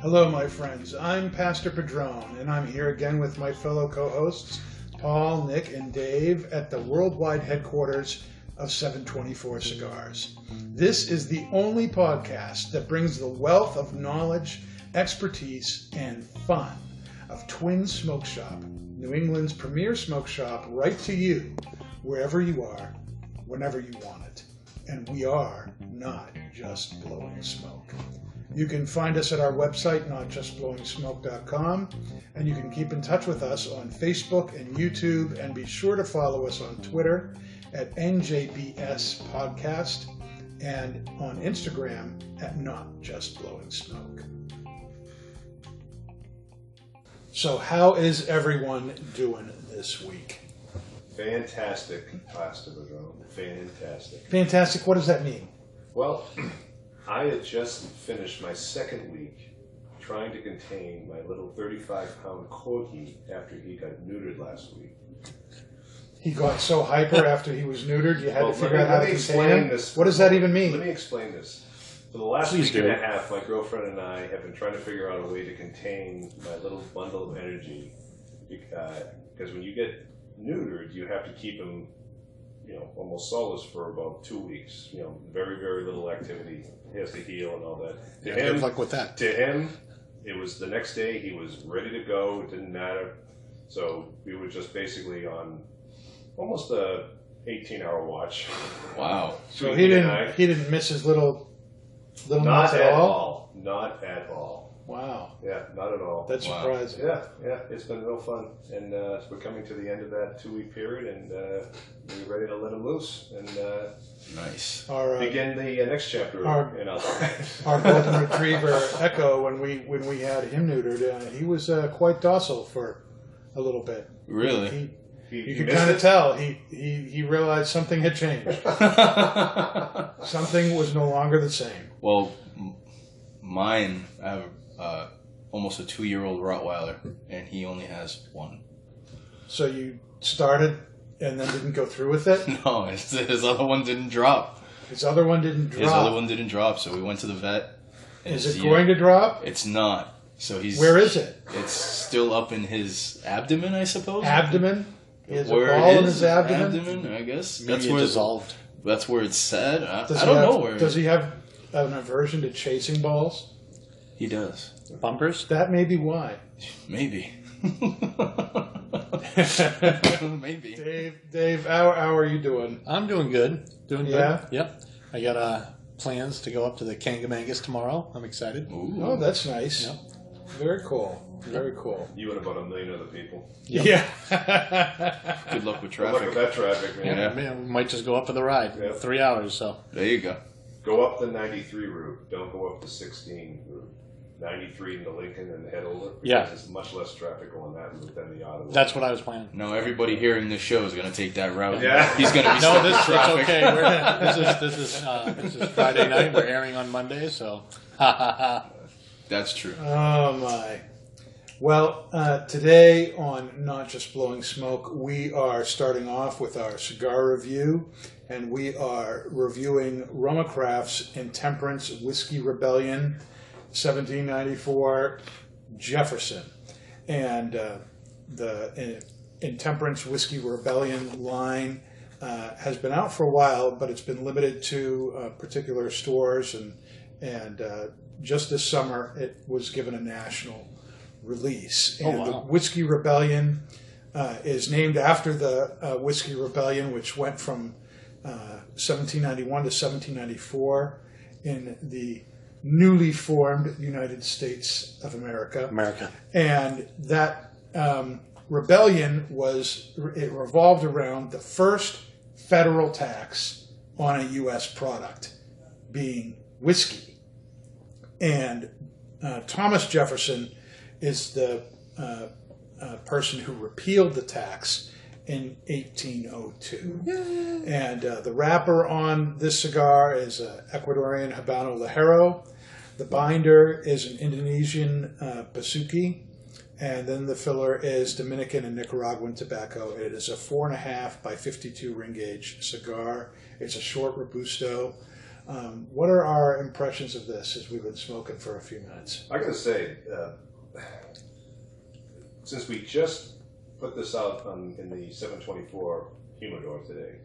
Hello, my friends. I'm Pastor Padron, and I'm here again with my fellow co hosts, Paul, Nick, and Dave, at the worldwide headquarters of 724 Cigars. This is the only podcast that brings the wealth of knowledge, expertise, and fun of Twin Smoke Shop, New England's premier smoke shop, right to you, wherever you are, whenever you want it. And we are not just blowing smoke. You can find us at our website, notjustblowingsmoke.com, and you can keep in touch with us on Facebook and YouTube, and be sure to follow us on Twitter at NJBS Podcast and on Instagram at Not Just Blowing Smoke. So, how is everyone doing this week? Fantastic, Pastor Padron. Fantastic. Fantastic. What does that mean? Well, I had just finished my second week trying to contain my little 35 pound corgi after he got neutered last week. He got so hyper after he was neutered, you had Well, to figure me- out how to contain explain him. this. What does that even mean? Let me explain this. For the last Please week do. and a half, my girlfriend and I have been trying to figure out a way to contain my little bundle of energy. Because uh, when you get neutered, you have to keep him, you know, almost soulless for about two weeks. You know, very, very little activity. He has to heal and all that. To him, Good luck with that. to him, it was the next day. He was ready to go. It didn't matter. So we were just basically on almost a 18-hour watch. Wow. So he and didn't he didn't miss his little little Not nuts at at all. all. Not at all. Wow, Yeah, not at all. that's Wow. surprising. yeah, yeah. It's been real fun, and uh, we're coming to the end of that two-week period, and uh, we're ready to let him loose and uh, Nice. Our uh, begin the uh, next chapter Our- in our lives. our golden retriever Echo, when we when we had him neutered, uh, he was uh, quite docile for a little bit. Really? He, He- you could kind of tell he, he he realized something had changed. something was no longer the same. well, m- mine, I have uh, almost a two year old Rottweiler, and he only has one. So you started and then didn't go through with it. No, his, his other one didn't drop. His other one didn't drop. His other one didn't drop, so we went to the vet. Is it going to drop? It's not. So he's. Where is it? It's still up in his abdomen, I suppose. Abdomen. He has a Where it ball in his abdomen. I guess. Maybe that's it where dissolved. That's where it's said. I, Does I he don't have, know where. Does he have an aversion to chasing balls? He does. Bumpers? That may be why. Maybe. Maybe. Dave, Dave, how, how are you doing? I'm doing good. Doing good. Yeah? Yep. I got uh, plans to go up to the Kancamagus tomorrow. I'm excited. Ooh. Oh, that's nice. Yep. Very cool. Very cool. You and about a million other people. Yeah. Good luck with Good luck with traffic. that traffic, man. Yeah. Man, we might just go up for the ride. Yeah. Three hours, so. There you go. Go up the 93 route. Don't go up the 16 route. 93 into Lincoln and head over. because Yeah. There's much less traffic on that route than the Ottawa. That's what I was planning. No, everybody hearing this show is going to take that route. Yeah. He's going to be No, stuck this in it's traffic. okay. We're, this is this is uh, this is Friday night. We're airing on Monday, so ha ha ha. That's true. oh, my. Well, uh, today on Not Just Blowing Smoke, we are starting off with our cigar review, and we are reviewing RoMa Craft's Intemperance Whiskey Rebellion 1794 Jefferson. And uh, the uh, Intemperance Whiskey Rebellion line uh, has been out for a while, but it's been limited to uh, particular stores. And, and uh, just this summer, it was given a national release. Oh, And the. Whiskey Rebellion uh, is named after the uh, Whiskey Rebellion, which went from uh, 1791 to 1794 in the newly formed United States of America. America. And that um, rebellion was, it revolved around the first federal tax on a U.S. product being whiskey. And uh, Thomas Jefferson is the uh, uh, person who repealed the tax in 1802. And uh, the wrapper on this cigar is an Ecuadorian Habano Ligero. The binder is an Indonesian uh, Besuki. and then the filler is Dominican and Nicaraguan tobacco. It is a four and a half by 52 ring gauge cigar. It's a short Robusto. Um, what are our impressions of this as we've been smoking for a few minutes? I gotta say, uh, since we just put this out on, in the 724 humidor today,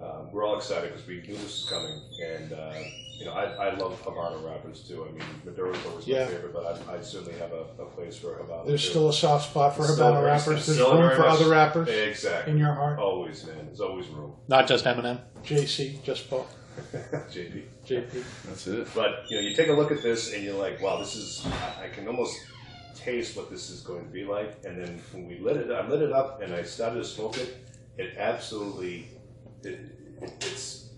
um, we're all excited because we knew this was coming, and uh, you know, I, I love Havana wrappers too. I mean, Maduro's always Yeah. my favorite, but I, I certainly have a, a place for Havana. There's too. still a soft spot for It's still Habano wrappers. There's still room for much- other wrappers exactly in your heart. Always, man. There's always room. Not just Eminem. JC, just Paul. JP. JP. That's it. But you know, you take a look at this and you're like, wow, this is. I, I can almost taste what this is going to be like. And then when we lit it, I lit it up and I started to smoke it. It absolutely, it, it, it's,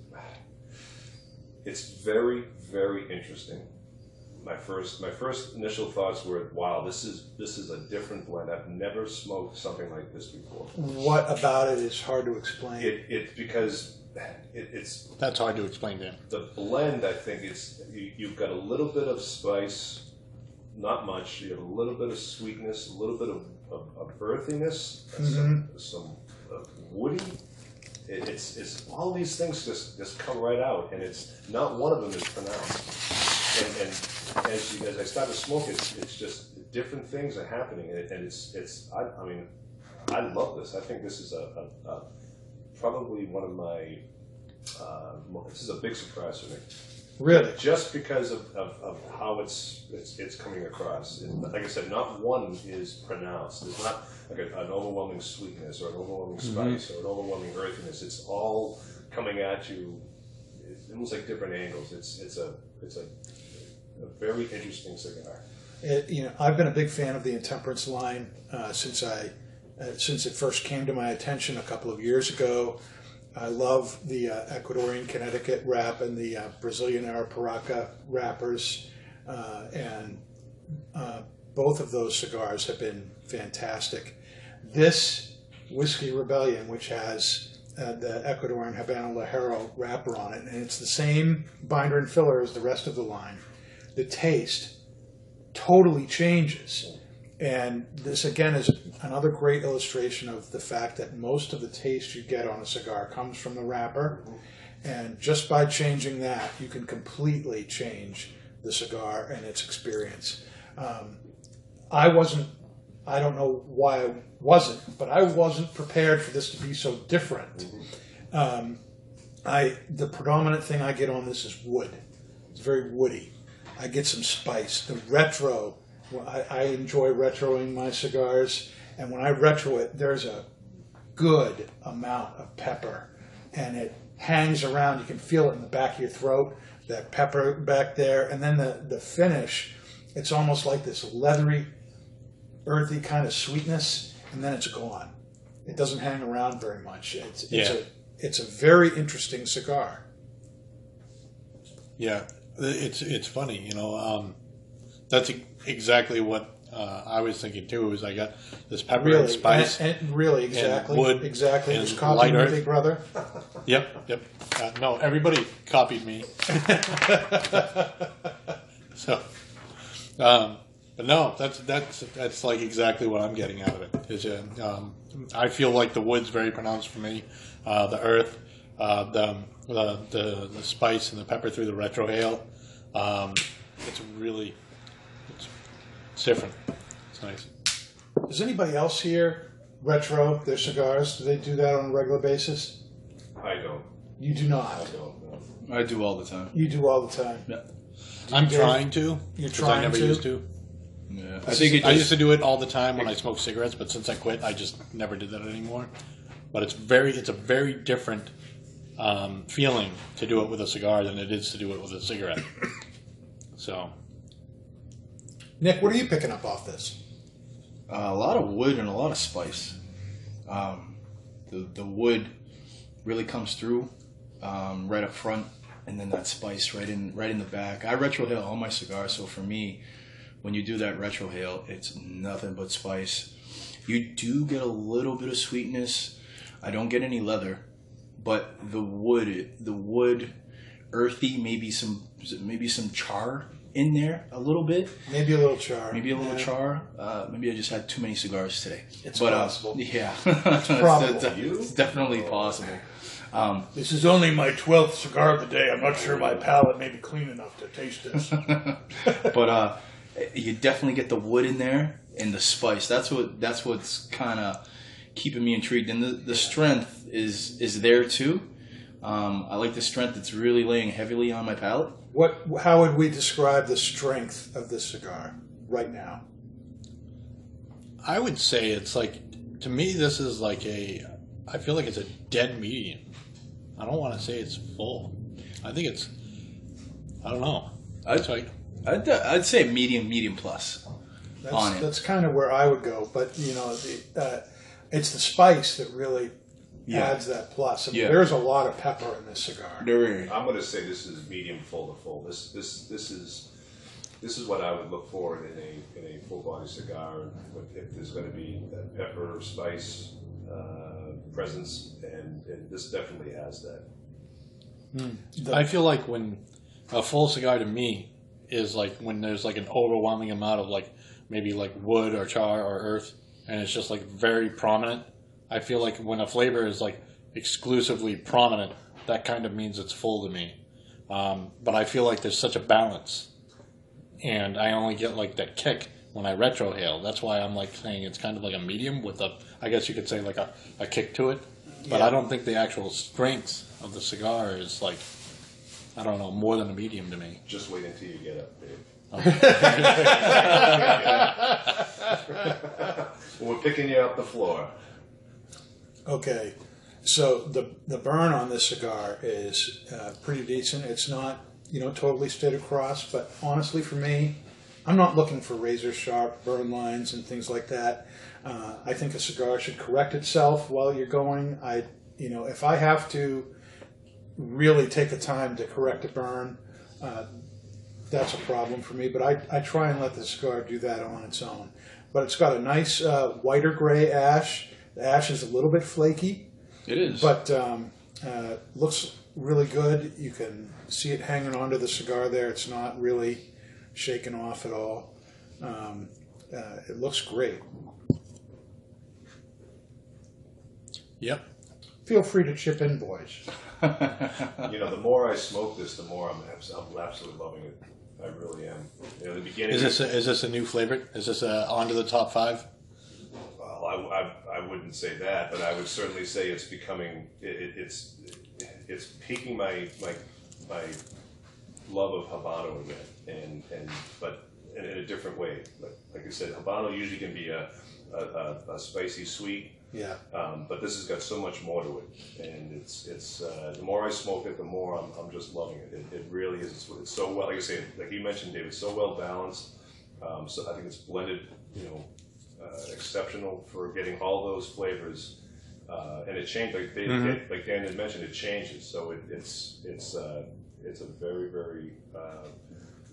it's very, very interesting. My first, my first initial thoughts were, wow, this is this is a different blend. I've never smoked something like this before. What about it is hard to explain. It, it because it, it's That's hard to explain to him. the blend, I think it's you, you've got a little bit of spice, not much. You have a little bit of sweetness, a little bit of, of, of earthiness, some, some uh, woody. It, it's it's all these things just just come right out, and it's not one of them is pronounced. And, and as you, as I start to smoke it, it's just different things are happening, and, it, and it's it's I, I mean I love this. I think this is a, a, a probably one of my uh, this is a big surprise for me. really? Just because of, of, of how it's, it's it's coming across. And like I said, not one is pronounced. There's not like a, an overwhelming sweetness or an overwhelming spice or an overwhelming earthiness. It's all coming at you. It's almost like different angles. It's it's a it's a, a very interesting cigar. It, you know, I've been a big fan of the intemperance line uh, since I uh, since it first came to my attention a couple of years ago. I love the uh, Ecuadorian Connecticut wrap and the uh, Brazilian Arapiraca wrappers, uh, and uh, both of those cigars have been fantastic. This Whiskey Rebellion, which has uh, the Ecuadorian Habano Ligero wrapper on it, and it's the same binder and filler as the rest of the line. The taste totally changes. And this again is another great illustration of the fact that most of the taste you get on a cigar comes from the wrapper. And just by changing that, you can completely change the cigar and its experience. Um, I wasn't, I don't know why I wasn't, but I wasn't prepared for this to be so different. Um, I the predominant thing I get on this is wood. It's very woody. I get some spice. The retro, well, I, I enjoy retroing my cigars, and when I retro it, there's a good amount of pepper, and it hangs around. You can feel it in the back of your throat, that pepper back there, and then the the finish. It's almost like this leathery, earthy kind of sweetness, and then it's gone. It doesn't hang around very much. It's, it's Yeah. a it's a very interesting cigar. Yeah, it's it's funny, you know. Um, that's exactly what uh, I was thinking too. Was I got this pepper Really, and spice? and, and really, exactly, wood exactly. and Just light earth. big brother. Yep, yep. Uh, no, everybody copied me. so, um, but no, that's that's that's like exactly what I'm getting out of it. Is uh, um, I feel like the wood's very pronounced for me, uh, the earth, uh, the, the the the spice and the pepper through the retrohale. Um, it's really it's, it's different. It's nice. Does anybody else here retro their cigars? Do they do that on a regular basis? I don't. You do not. I don't know. I do all the time. You do all the time. Yeah. I'm Dave? trying to. You're 'cause trying I never to? used to. Yeah. I think it I used to do it all the time when I smoked cigarettes, but since I quit, I just never did that anymore. But it's very, it's a very different um, feeling to do it with a cigar than it is to do it with a cigarette. So, Nick, what are you picking up off this? Uh, a lot of wood and a lot of spice. Um, the the wood really comes through um, right up front, and then that spice right in right in the back. I retrohale all my cigars, so for me, when you do that retrohale, it's nothing but spice. You do get a little bit of sweetness. I don't get any leather, but the wood, the wood, earthy, maybe some maybe some char in there a little bit. Maybe a little char. Maybe a little Yeah. char. Uh, maybe I just had too many cigars today. It's but, uh, possible. yeah, probable. it's, it's definitely possible. Um, This is only my 12th cigar of the day. I'm not sure my palate may be clean enough to taste this. but uh, you definitely get the wood in there and the spice. That's what that's what's kind of keeping me intrigued. And the, the strength is is there too. Um, I like the strength. It's really laying heavily on my palate. What? How would we describe the strength of this cigar right now? I would say it's like to me this is like a I feel like it's a dead medium. I don't want to say it's full. I think it's I don't know. It's like I'd, I'd say medium, medium plus. That's, On it. that's kind of where I would go, but you know, the, uh, it's the spice that really Yeah. adds that plus. I mean, Yeah. there's a lot of pepper in this cigar. I'm going to say this is medium full to full. This this this is this is what I would look for in a in a full body cigar. If there's going to be that pepper, spice, uh, presence, and, and this definitely has that. I feel like when a full cigar to me is like when there's like an overwhelming amount of like maybe like wood or char or earth and it's just like very prominent. I feel like when a flavor is like exclusively prominent, that kind of means it's full to me. Um, but I feel like there's such a balance, and I only get like that kick when I retrohale. That's why I'm like saying it's kind of like a medium with a, I guess you could say like a, a kick to it. But Yeah. I don't think the actual strength of the cigar is like, I don't know, more than a medium to me. Just wait until you get up, Dave. We're picking you up the floor. Okay, so the the burn on this cigar is uh, pretty decent. It's not you know totally straight across, but honestly, for me, I'm not looking for razor sharp burn lines and things like that. Uh, I think a cigar should correct itself while you're going. I you know if I have to really take the time to correct a burn. Uh, that's a problem for me, but I, I try and let the cigar do that on its own. But it's got a nice uh, whiter gray ash. The ash is a little bit flaky, It is. but um, uh, looks really good. You can see it hanging onto the cigar there. It's not really shaken off at all. Um, uh, it looks great. Yep. Feel free to chip in, boys. You know, the more I smoke this, the more I'm, I'm absolutely loving it. I really am. You know, the beginning. Is this a, is this a new flavor? Is this a onto the top five? Well, I, I, I wouldn't say that, but I would certainly say it's becoming it, it, it's it's piquing my my my love of habano again, and and but in, in a different way. Like, like I said, habano usually can be a a, a, a spicy sweet, Yeah. um, but this has got so much more to it, and it's it's uh, the more I smoke it, the more I'm, I'm just loving it. It, it really is. It's, it's so well, like I say, like you mentioned, David, so well balanced. Um, so I think it's blended, you know, uh, exceptional for getting all those flavors. Uh, and it changed, like they, like Dan had mentioned, it changes. So it, it's it's uh, it's a very very uh,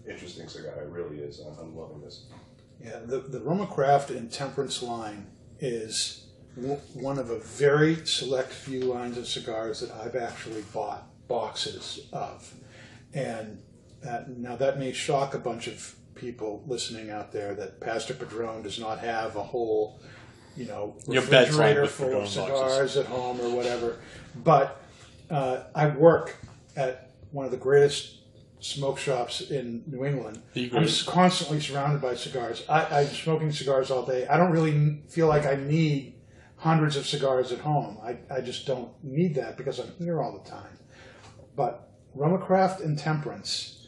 interesting cigar. It really is. I'm, I'm loving this. Yeah, the, the RoMa Craft Intemperance line is one of a very select few lines of cigars that I've actually bought boxes of. And uh, now that may shock a bunch of people listening out there that Pastor Padron does not have a whole, you know, Your bed's lined refrigerator full Padron of boxes. cigars at home or whatever. But uh, I work at one of the greatest smoke shops in New England. I'm just constantly surrounded by cigars. I, I'm smoking cigars all day. I don't really feel like I need hundreds of cigars at home. I, I just don't need that because I'm here all the time. But RoMa Craft Intemperance,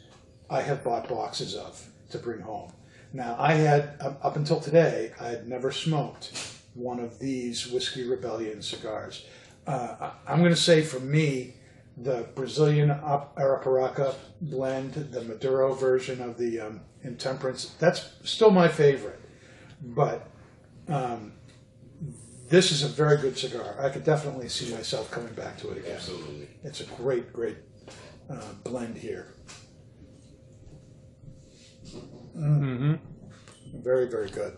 I have bought boxes of to bring home. Now, I had, up up until today, I had never smoked one of these Whiskey Rebellion cigars. Uh, I'm going to say for me, the Brazilian Arapiraca blend, the Maduro version of the um, Intemperance, that's still my favorite. But um, this is a very good cigar. I could definitely see myself coming back to it again. Absolutely. It's a great, great uh, blend here. Mm-hmm. Very, very good.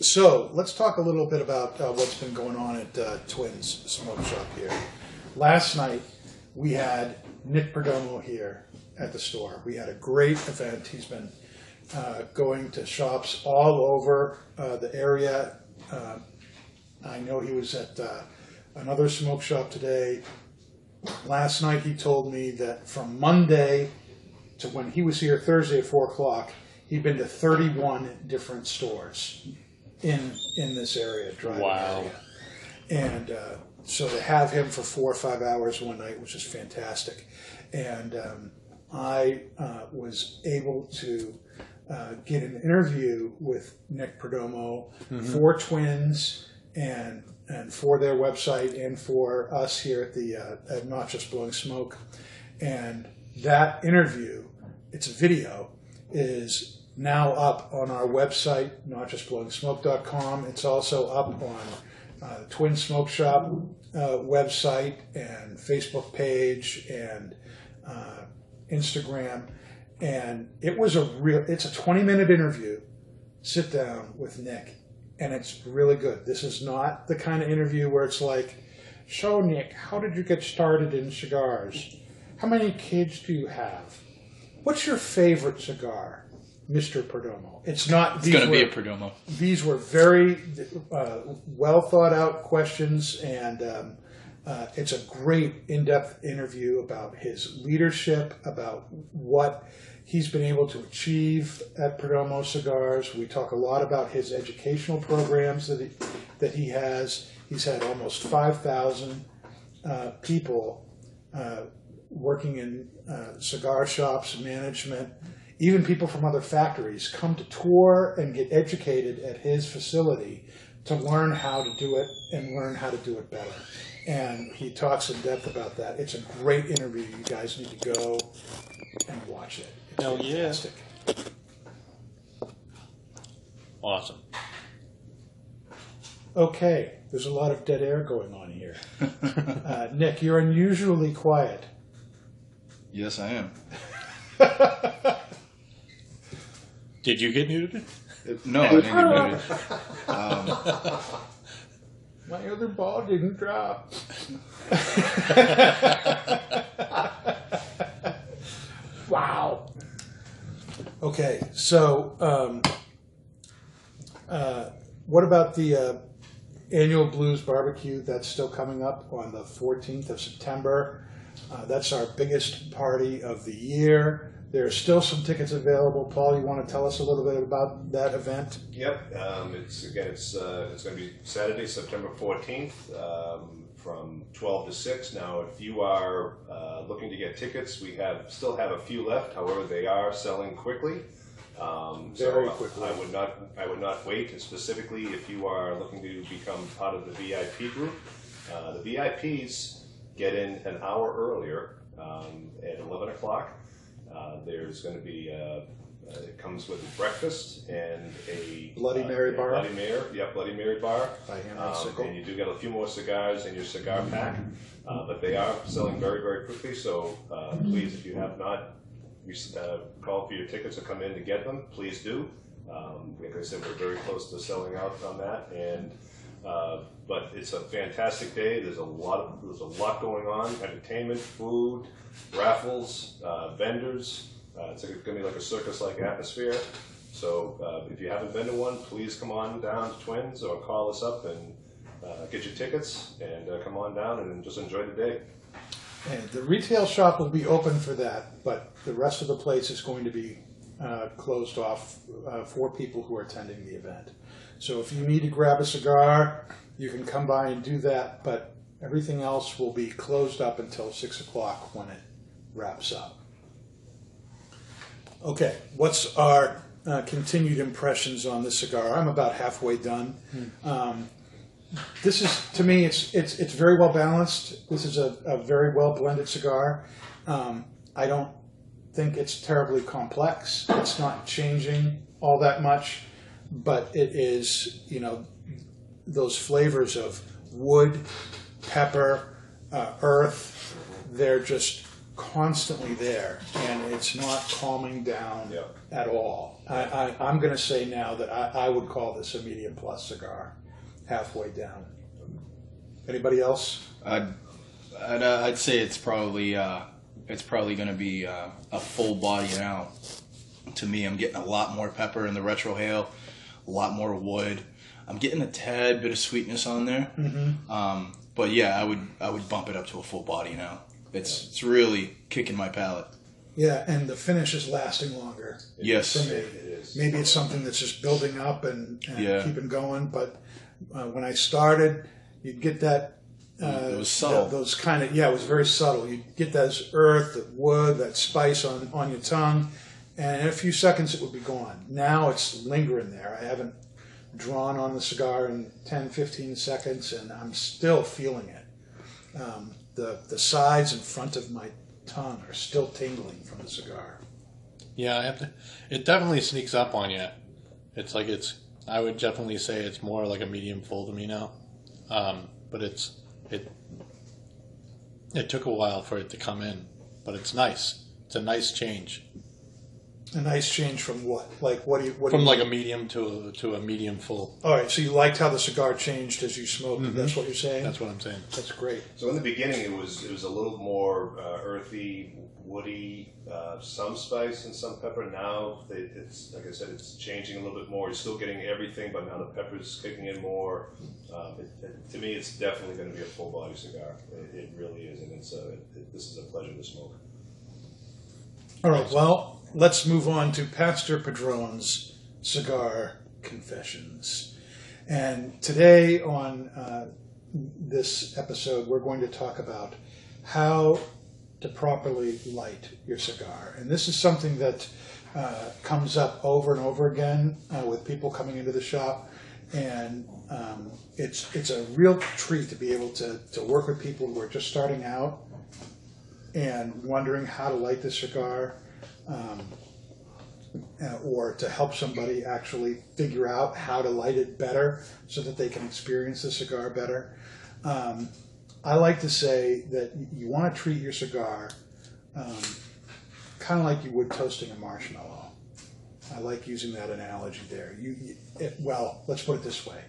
So let's talk a little bit about uh, what's been going on at uh, Twins Smoke Shop here. Last night we had Nick Perdomo here, at the store. We had a great event. He's been uh, going to shops all over uh, the area. Uh, I know he was at uh, another smoke shop today. Last night he told me that from Monday to when he was here Thursday at four o'clock, he'd been to 31 different stores in in this area, driving Wow. area. And uh, so to have him for four or five hours one night was just fantastic. And um, I uh, was able to uh, get an interview with Nick Perdomo for Twins and and for their website and for us here at the uh, at Not Just Blowing Smoke. And that interview, it's a video, is now up on our website, notjustblowingsmoke.com. It's also up on uh, Twin Smoke Shop uh, website and Facebook page and uh, Instagram. And it was a real, it's a 20 minute interview, sit down with Nick, and it's really good. This is not the kind of interview where it's like, so Nick, how did you get started in cigars? How many kids do you have? What's your favorite cigar, Mr. Perdomo? It's not. It's going to be a Perdomo. these were very uh, well thought out questions, and um, uh, it's a great in depth interview about his leadership, about what he's been able to achieve at Perdomo Cigars. We talk a lot about his educational programs that he, that he has. He's had almost 5,000 uh, people uh, working in uh, cigar shops, management, even people from other factories come to tour and get educated at his facility to learn how to do it and learn how to do it better. And he talks in depth about that. It's a great interview. You guys need to go and watch it. It's Hell yeah. fantastic. Awesome. Okay, there's a lot of dead air going on here. Uh, Nick, you're unusually quiet. yes, I am. Did you get muted? No, I didn't get muted. Um, My other ball didn't drop. wow. Okay, so um, uh, what about the uh, annual Blues Barbecue? That's still coming up on the 14th of September. Uh, that's our biggest party of the year. There are still some tickets available. Paul, you want to tell us a little bit about that event? Yep, um, it's, again, it's, uh, it's gonna be Saturday, September fourteenth, um, from twelve to six. Now, if you are, uh, looking to get tickets, we have, still have a few left, however, they are selling quickly. Um, so Very quickly. I would not, I would not wait, and specifically if you are looking to become part of the VIP group. Uh, the VIPs get in an hour earlier, um, at eleven o'clock. Uh, there's gonna be, uh, uh, it comes with breakfast and a Bloody uh, Mary a bar? Bloody Mary, yep, Bloody Mary bar. By Hammer and Um, Sickle. and you do get a few more cigars in your cigar pack, uh, but they are selling very, very quickly. So uh, please, if you have not uh, called for your tickets or come in to get them, please do. Um, like I said, we're very close to selling out on that, and uh, but it's a fantastic day. There's a lot of there's a lot going on: entertainment, food, raffles, uh, vendors. Uh, it's going to be like a circus-like atmosphere. So uh, if you haven't been to one, please come on down to Twins or call us up and uh, get your tickets and uh, come on down and just enjoy the day. And the retail shop will be open for that, but the rest of the place is going to be uh, closed off uh, for people who are attending the event. So if you need to grab a cigar, you can come by and do that, but everything else will be closed up until six o'clock when it wraps up. Okay, what's our uh, continued impressions on this cigar? I'm about halfway done. Um, this is to me it's it's it's very well balanced this is a, a very well blended cigar um, i don't think it's terribly complex it's not changing all that much but it is you know those flavors of wood pepper uh, earth they're just constantly there and it's not calming down Yeah. at all I, I, i'm going to say now that I, I would call this a medium plus cigar halfway down. Anybody else? I'd I'd, uh, I'd say it's probably uh, it's probably going to be uh, a full body now. To me, I'm getting a lot more pepper in the retrohale, a lot more wood. I'm getting a tad bit of sweetness on there. Mm-hmm. Um, but yeah, I would I would bump it up to a full body now. It's it's really kicking my palate. Yeah, and the finish is lasting longer. Yes. For me. It is. Maybe it's something that's just building up and, and Yeah. keeping going. But uh, when I started, you'd get that. Uh, It was subtle. th- those kind of yeah, it was very subtle. You'd get those earth, that wood, that spice on on your tongue, and in a few seconds it would be gone. Now it's lingering there. I haven't drawn on the cigar in 10, 15 seconds, and I'm still feeling it. Um, the the sides and front of my tongue are still tingling from the cigar. Yeah, I have to. It definitely sneaks up on you. It's like it's. I would definitely say it's more like a medium full to me now, um, but it's it. It took a while for it to come in, but it's nice. It's a nice change A nice change from what? Like what do you what do from you, like a medium to a, to a medium full. All right, so you liked how the cigar changed as you smoked. Mm-hmm. That's what you're saying. That's what I'm saying. That's great. So in the beginning, it was it was a little more uh, earthy, woody, uh, some spice and some pepper. Now they, it's like I said, it's changing a little bit more. You're still getting everything, but now the pepper's kicking in more. Um, it, it, to me, it's definitely going to be a full body cigar. It, it really is, and it's a, it, this is a pleasure to smoke. All right, well, let's move on to Pastor Padron's cigar confessions. And today on uh, this episode, we're going to talk about how to properly light your cigar. And this is something that uh, comes up over and over again uh, with people coming into the shop. And um, it's, it's a real treat to be able to, to work with people who are just starting out and wondering how to light the cigar, um, uh, or to help somebody actually figure out how to light it better so that they can experience the cigar better. Um, I like to say that you want to treat your cigar um, kind of like you would toasting a marshmallow. I like using that analogy there. You, it, well, let's put it this way: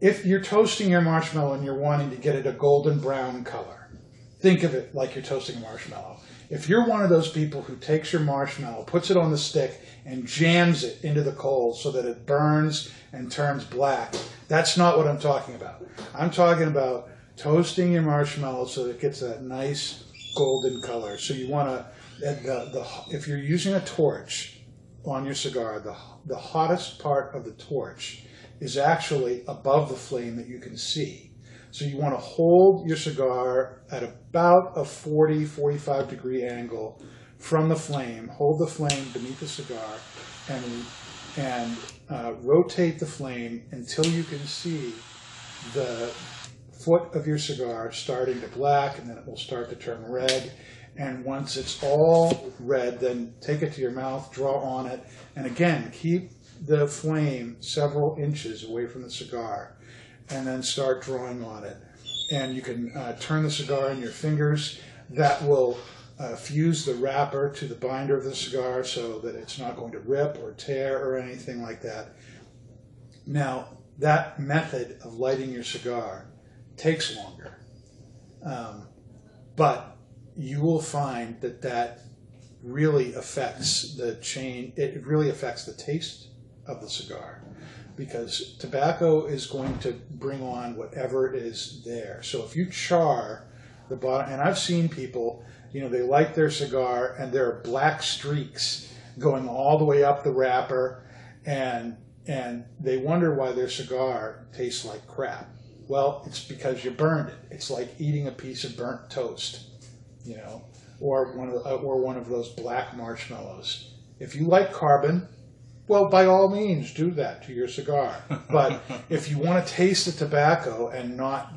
if you're toasting your marshmallow and you're wanting to get it a golden brown color, think of it like you're toasting a marshmallow. If you're one of those people who takes your marshmallow, puts it on the stick, and jams it into the coals so that it burns and turns black, that's not what I'm talking about. I'm talking about toasting your marshmallow so that it gets that nice golden color. So you want to, the, the, if you're using a torch on your cigar, the, the hottest part of the torch is actually above the flame that you can see. So you want to hold your cigar at about a 40, 45 degree angle from the flame. Hold the flame beneath the cigar and, and uh, rotate the flame until you can see the foot of your cigar starting to black and then it will start to turn red. And once it's all red, then take it to your mouth, draw on it, and again, keep the flame several inches away from the cigar and then start drawing on it. And you can uh, turn the cigar in your fingers. That will uh, fuse the wrapper to the binder of the cigar so that it's not going to rip or tear or anything like that. Now, that method of lighting your cigar takes longer. Um, but you will find that that really affects the chain, it really affects the taste of the cigar because tobacco is going to bring on whatever is there. So if you char the bottom, and I've seen people, you know, they light their cigar and there are black streaks going all the way up the wrapper, and and they wonder why their cigar tastes like crap. Well, it's because you burned it. It's like eating a piece of burnt toast, you know, or one of the, or one of those black marshmallows. If you like carbon, well, by all means, do that to your cigar. But if you want to taste the tobacco and not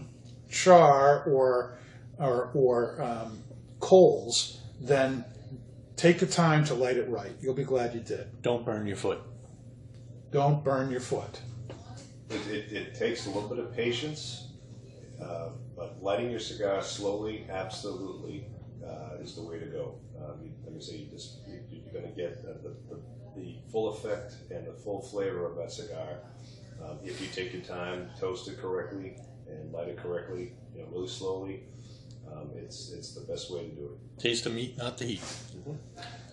char or or, or um, coals, then take the time to light it right. You'll be glad you did. Don't burn your foot. Don't burn your foot. It, it, it takes a little bit of patience, uh, but lighting your cigar slowly, absolutely, uh, is the way to go. Um, you, like I say, you just you, you're going to get the, the, the, the full effect and the full flavor of that cigar um, if you take your time, toast it correctly, and light it correctly, you know, really slowly. Um, it's it's the best way to do it. Taste the meat, not the heat.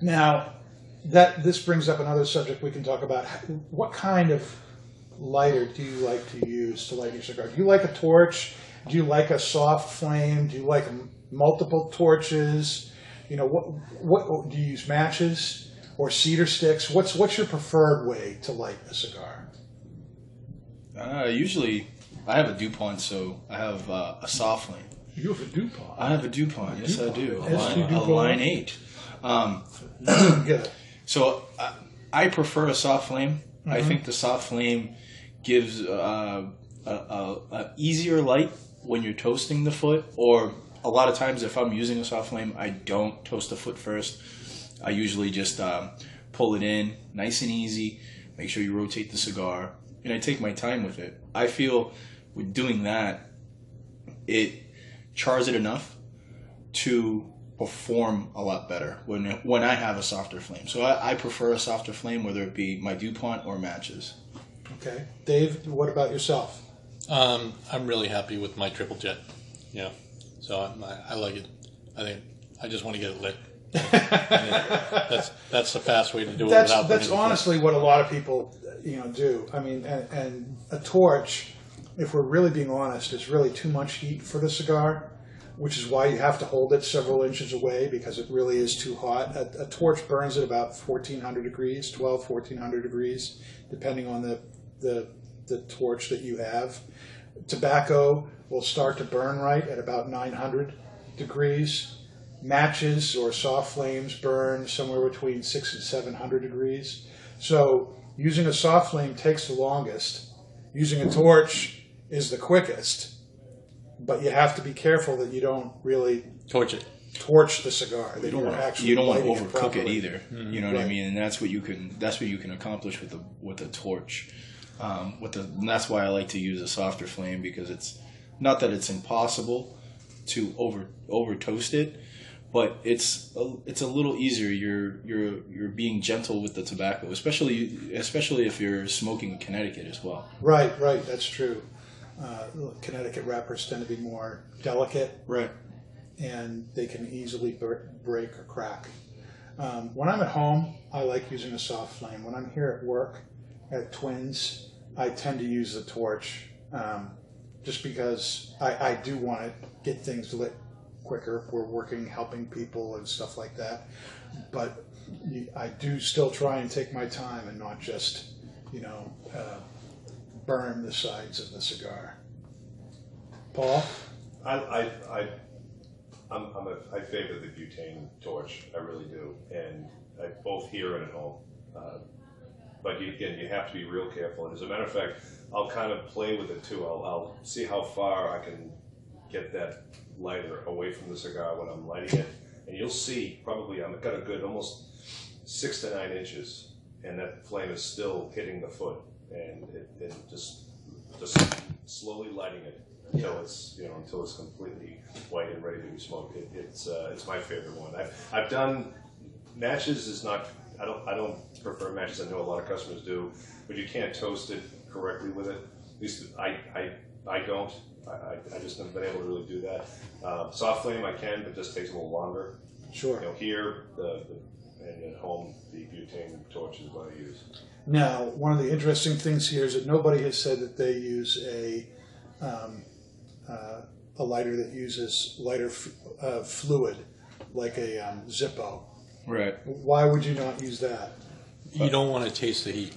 Now, that this brings up another subject we can talk about. What kind of lighter do you like to use to light your cigar? Do you like a torch? Do you like a soft flame? Do you like m- multiple torches? You know, what what do you use matches or cedar sticks? What's what's your preferred way to light a cigar? Uh, usually, I have a Dupont, so I have uh, a soft flame. You have a DuPont. I have a Dupont. Yes, I do. A S2 line, a line eight. Um, Good. So I, I prefer a soft flame. I think the soft flame gives uh, a, a, a easier light when you're toasting the foot. Or a lot of times, if I'm using a soft flame, I don't toast the foot first. I usually just um, pull it in, nice and easy. Make sure you rotate the cigar, and I take my time with it. I feel with doing that, it chars it enough to perform a lot better when when I have a softer flame. So I, I prefer a softer flame, whether it be my Dupont or matches. Okay, Dave. What about yourself? Um, I'm really happy with my triple jet. Yeah, so I'm, I, I like it. I think I just want to get it lit. That's that's the fast way to do it. that's without that's honestly what a lot of people you know do. I mean, and, and a torch, if we're really being honest, is really too much heat for the cigar, which is why you have to hold it several inches away because it really is too hot. A, a torch burns at about 1400 degrees, 12, 1400 degrees, depending on the, the, the torch that you have. Tobacco will start to burn right at about 900 degrees matches or soft flames burn somewhere between six and seven hundred degrees. So using a soft flame takes the longest. Using a torch is the quickest, but you have to be careful that you don't really torch it. torch the cigar. You don't actually you don't want to overcook it, properly. either. You know what I mean? And that's what you can that's what you can accomplish with the with a torch. Um, with the and that's why I like to use a softer flame because it's not that it's impossible to over over toast it, but it's a, it's a little easier. You're you're you're being gentle with the tobacco, especially especially if you're smoking Connecticut as well. Right, right. That's true. Uh, Connecticut wrappers tend to be more delicate Right. and they can easily break or crack. Um, when I'm at home, I like using a soft flame. When I'm here at work at Twins, I tend to use the torch um, just because I, I do want to get things lit quicker. We're working, helping people and stuff like that. But I do still try and take my time and not just, you know, uh, burn the sides of the cigar. Paul? I, I, I, I'm, I'm a, I favor the butane torch. I really do, and I, both here and at home. Uh, but you, again, you have to be real careful. And as a matter of fact, I'll kind of play with it too. I'll, I'll see how far I can get that lighter away from the cigar when I'm lighting it, and you'll see probably I've got a good almost six to nine inches, and that flame is still hitting the foot, and it, it just just slowly lighting it until it's you know until it's completely white and ready to be smoked. It, it's uh, it's my favorite one. I've I've done matches is not I don't I don't prefer matches. I know a lot of customers do, but you can't toast it correctly with it. At least I I, I don't. I, I- I just haven't been able to really do that. Uh, soft flame I can, but it just takes a little longer. Sure. You know here the, the and at home the butane torch is what I use. Now, one of the interesting things here is that nobody has said that they use a um, uh, a lighter that uses lighter f- uh, fluid, like a um, Zippo. Right. Why would you not use that? You don't want to taste the heat.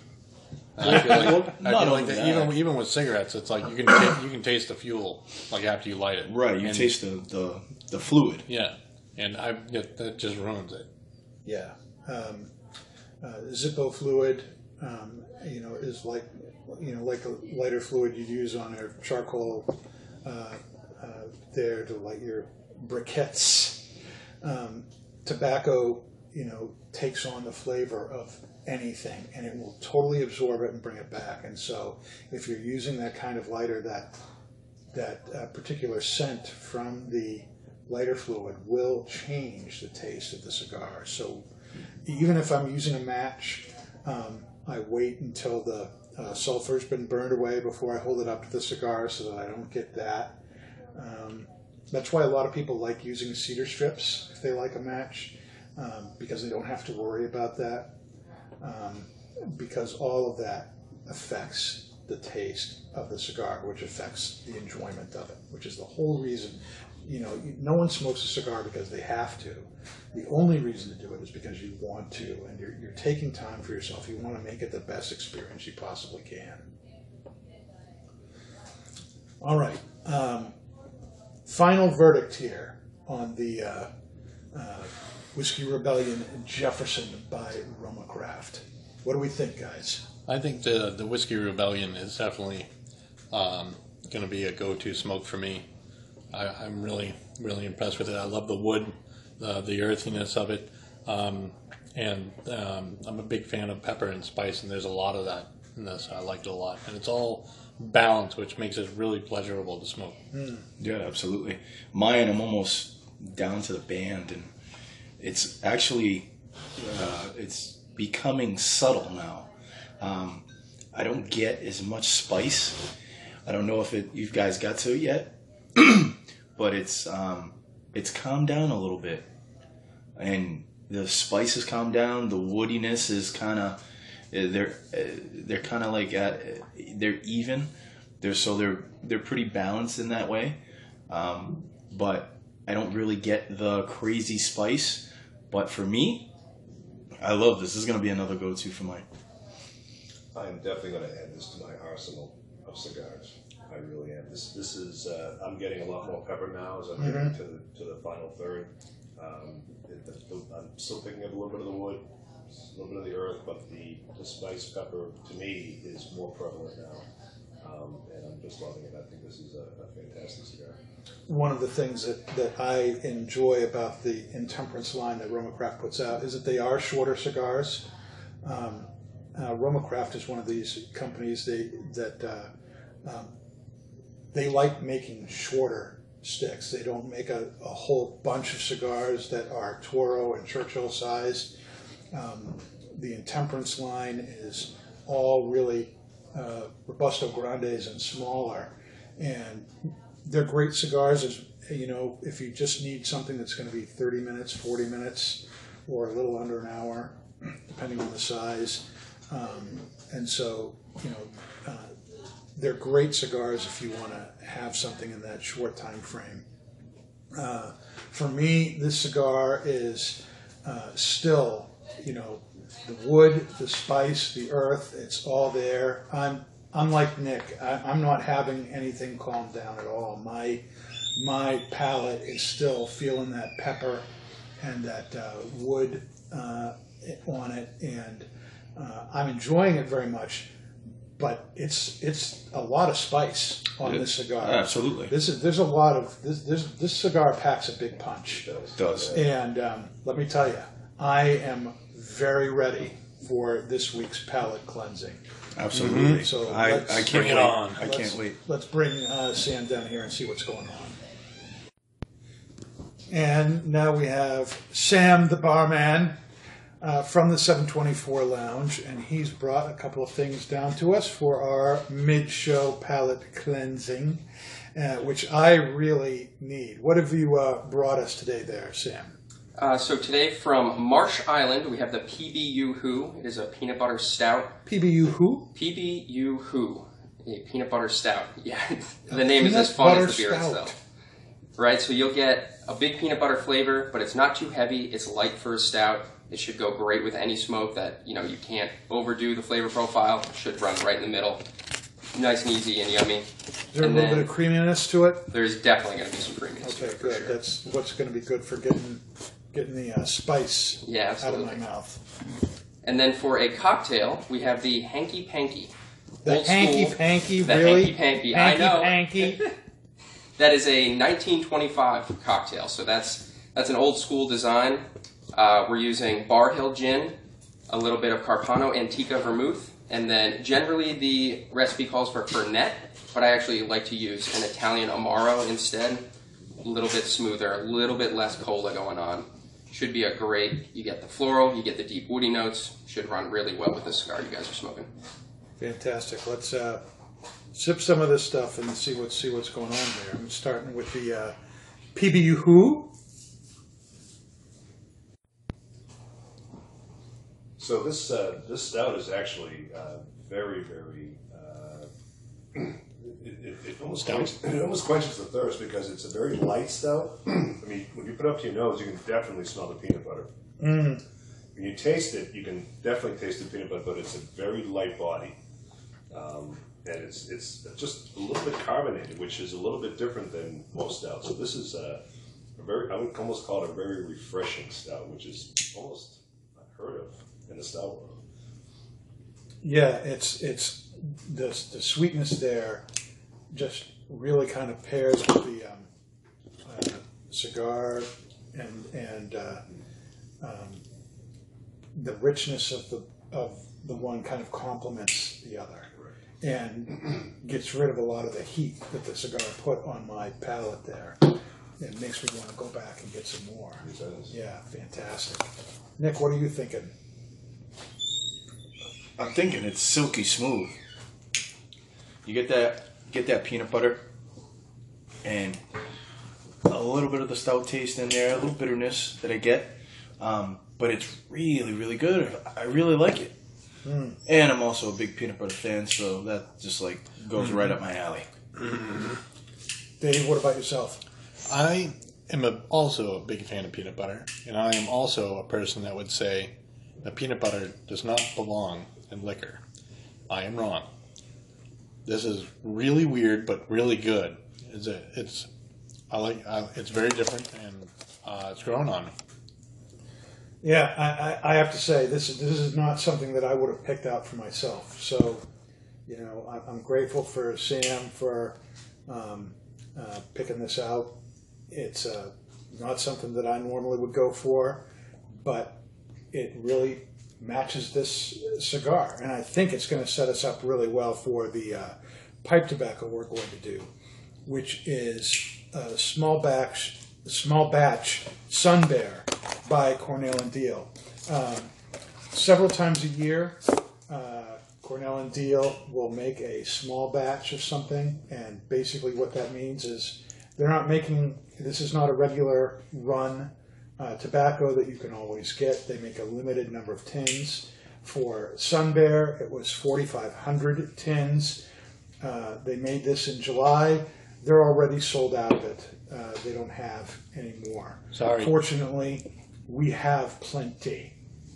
I feel like, Well, I not feel like only that that. even even with cigarettes, it's like you can ta- you can taste the fuel like after you light it. Right. You And- taste the, the the fluid. Yeah, and I yeah, that just ruins it. Yeah, um, uh, Zippo fluid, um, you know, is like you know like a lighter fluid you'd use on a charcoal uh, uh, there to light your briquettes. Um, tobacco, you know, takes on the flavor of anything, and it will totally absorb it and bring it back. And so, if you're using that kind of lighter, that that uh, particular scent from the lighter fluid will change the taste of the cigar. So even if I'm using a match, um, I wait until the uh, sulfur's been burned away before I hold it up to the cigar so that I don't get that. Um, that's why a lot of people like using cedar strips if they like a match, um, because they don't have to worry about that. Um, because all of that affects the taste of the cigar, which affects the enjoyment of it, which is the whole reason. You know, no one smokes a cigar because they have to. The only reason to do it is because you want to, and you're, you're taking time for yourself. You want to make it the best experience you possibly can. All right. Um, final verdict here on the uh, uh, Whiskey Rebellion Jefferson by RoMa Craft. What do we think, guys? I think the the whiskey rebellion is definitely um, going to be a go to smoke for me. I, I'm really really impressed with it. I love the wood, the the earthiness of it, um, and um, I'm a big fan of pepper and spice, and there's a lot of that in this. I liked it a lot, and it's all balanced, which makes it really pleasurable to smoke. Yeah, absolutely. Mine, I'm almost down to the band, and it's actually uh, it's becoming subtle now. Um, I don't get as much spice. I don't know if it you guys got to it yet, but it's um, it's calmed down a little bit, and the spice has calmed down. The woodiness is kind of they're uh, they're kind of like at they're even. They're so they're they're pretty balanced in that way, um, but I don't really get the crazy spice. But for me, I love this. This is gonna be another go-to for mine. I'm definitely going to add this to my arsenal of cigars. I really am. This this is uh, I'm getting a lot more pepper now as I'm getting to the to the final third. Um, it, the, the, I'm still picking up a little bit of the wood, a little bit of the earth, but the, the spice pepper to me is more prevalent now, um, and I'm just loving it. I think this is a, a fantastic cigar. One of the things that, that I enjoy about the Intemperance line that RoMa Craft puts out is that they are shorter cigars. Um, uh, RoMa Craft is one of these companies they, that uh, um, they like making shorter sticks. They don't make a, a whole bunch of cigars that are Toro and Churchill sized. Um, the Intemperance line is all really uh, Robusto Grandes and smaller. And they're great cigars. As you know, if you just need something that's going to be 30 minutes, 40 minutes, or a little under an hour, depending on the size. Um, and so, you know, uh, they're great cigars if you want to have something in that short time frame. Uh, for me, this cigar is uh, still, you know, the wood, the spice, the earth, it's all there. I'm unlike Nick. I, I'm not having anything calm down at all. My my palate is still feeling that pepper and that uh, wood uh, on it, and uh, I'm enjoying it very much. But it's it's a lot of spice on this cigar. Absolutely. This is there's a lot of this this this cigar packs a big punch. It does. Does. And um, let me tell you, I am very ready for this week's palate cleansing. Absolutely. So I, let's- I can't Bring it wait. on. I Let's- wait. Let's bring uh, Sam down here and see what's going on. And now we have Sam, the barman, uh, from the 724 Lounge, and he's brought a couple of things down to us for our mid-show palate cleansing, uh, which I really need. What have you uh, brought us today, there, Sam? Uh, so today from Marsh Island, we have the PBU Who. It is a peanut butter stout. PBU who? PBU Who, a peanut butter stout. Yeah, the name is as fun as the beer stout. itself. Right, so you'll get a big peanut butter flavor, but it's not too heavy. It's light for a stout. It should go great with any smoke that you know you can't overdo the flavor profile. It should run right in the middle, nice and easy and yummy. Is there And a little bit of creaminess to it? There's definitely going to be some creaminess to Okay, it for good. sure. That's what's going to be good for getting getting the uh, spice Yeah, out of my mouth. And then for a cocktail, we have the Hanky Panky. The Old hanky school. panky, The really? hanky-panky, I know. Hanky That is a 1925 cocktail, so that's that's an old school design. Uh, we're using Barr Hill gin, a little bit of Carpano Antica vermouth, and then generally the recipe calls for Fernet, but I actually like to use an Italian Amaro instead. A little bit smoother, a little bit less cola going on. Should be a great. You get the floral, you get the deep woody notes. Should run really well with the cigar you guys are smoking. Fantastic. Let's uh, sip some of this stuff and see what see what's going on here. I'm starting with the uh, PBU who? So this uh, this stout is actually uh, very very. It, it, it almost quenches, it almost quenches the thirst because it's a very light stout. I mean, when you put it up to your nose, you can definitely smell the peanut butter. Mm. When you taste it, you can definitely taste the peanut butter, but it's a very light body, um, and it's it's just a little bit carbonated, which is a little bit different than most stouts. So this is a, a very I would almost call it a very refreshing stout, which is almost unheard of in the stout world. Yeah, it's it's the the sweetness there just really kind of pairs with the um, uh, cigar and and uh, um, the richness of the of the one kind of complements the other and gets rid of a lot of the heat that the cigar put on my palate there. It makes me want to go back and get some more. It does. Yeah, fantastic. Nick, what are you thinking? I'm thinking it's silky smooth. You get that get that peanut butter and a little bit of the stout taste in there, a little bitterness that I get. Um, but it's really, really good. I really like it. And I'm also a big peanut butter fan, so that just like goes right up my alley. Dave, what about yourself? I am a, also a big fan of peanut butter, and I am also a person that would say that peanut butter does not belong in liquor. I am wrong. This is really weird, but really good. It's a, it's I like I, it's very different, and uh, it's growing on me. Yeah, I, I, I have to say this is this is not something that I would have picked out for myself. So, you know, I'm, I'm grateful for Sam for um, uh, picking this out. It's uh, not something that I normally would go for, but it really matches this cigar, and I think it's going to set us up really well for the uh, pipe tobacco we're going to do, which is a small batch, small batch Sun Bear by Cornell and Diehl. Um, several times a year, uh, Cornell and Diehl will make a small batch of something, and basically what that means is they're not making. This is not a regular run uh, tobacco that you can always get. They make a limited number of tins. For Sun Bear, it was 4,500 tins. Uh, they made this in July. They're already sold out of it. Uh, they don't have any more. Sorry. Fortunately, we have plenty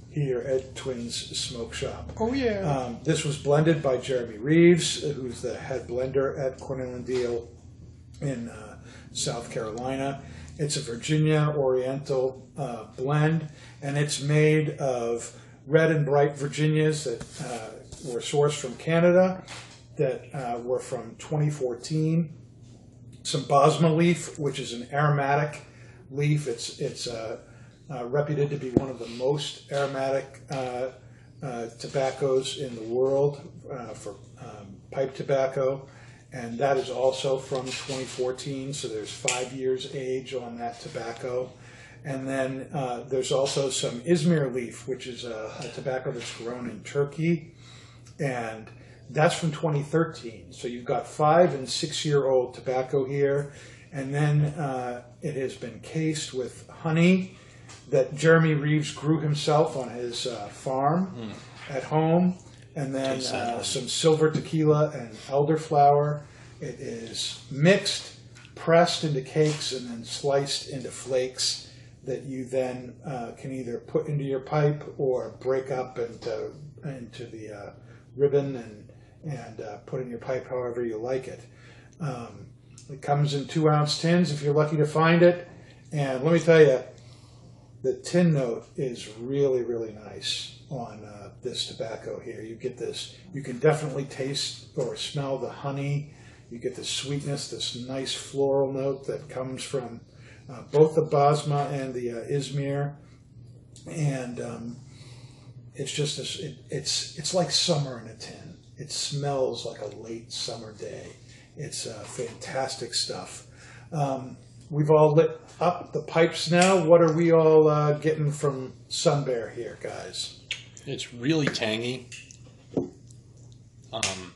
here at Twins Smoke Shop. Oh yeah. Um, this was blended by Jeremy Reeves, who's the head blender at Cornell and Diehl in uh, South Carolina. It's a Virginia Oriental uh, blend, and it's made of red and bright Virginias that uh, were sourced from Canada, that uh, were from 2014. Some Basma leaf, which is an aromatic leaf. It's it's uh, uh, reputed to be one of the most aromatic uh, tobaccos in the world for um, pipe tobacco, and that is also from 2014. So there's five years age on that tobacco, and then uh, there's also some Izmir leaf, which is a, a tobacco that's grown in Turkey, and that's from 2013. So you've got five and six year old tobacco here, and then uh, it has been cased with honey that Jeremy Reeves grew himself on his uh, farm at home, and then Tastes uh, some silver tequila and elderflower. It is mixed, pressed into cakes, and then sliced into flakes that you then uh, can either put into your pipe or break up into into the uh, ribbon and and uh, put in your pipe however you like it. Um, it comes in two ounce tins if you're lucky to find it, and let me tell you, the tin note is really really nice on this tobacco here. You get this, you can definitely taste or smell the honey. You get the sweetness, this nice floral note that comes from uh, both the Basma and the uh, Izmir, and um, it's just this. It, it's it's like summer in a tin. It smells like a late summer day. It's uh, fantastic stuff. Um, we've all lit up the pipes now. What are we all uh, getting from Sun Bear here, guys? It's really tangy. Um,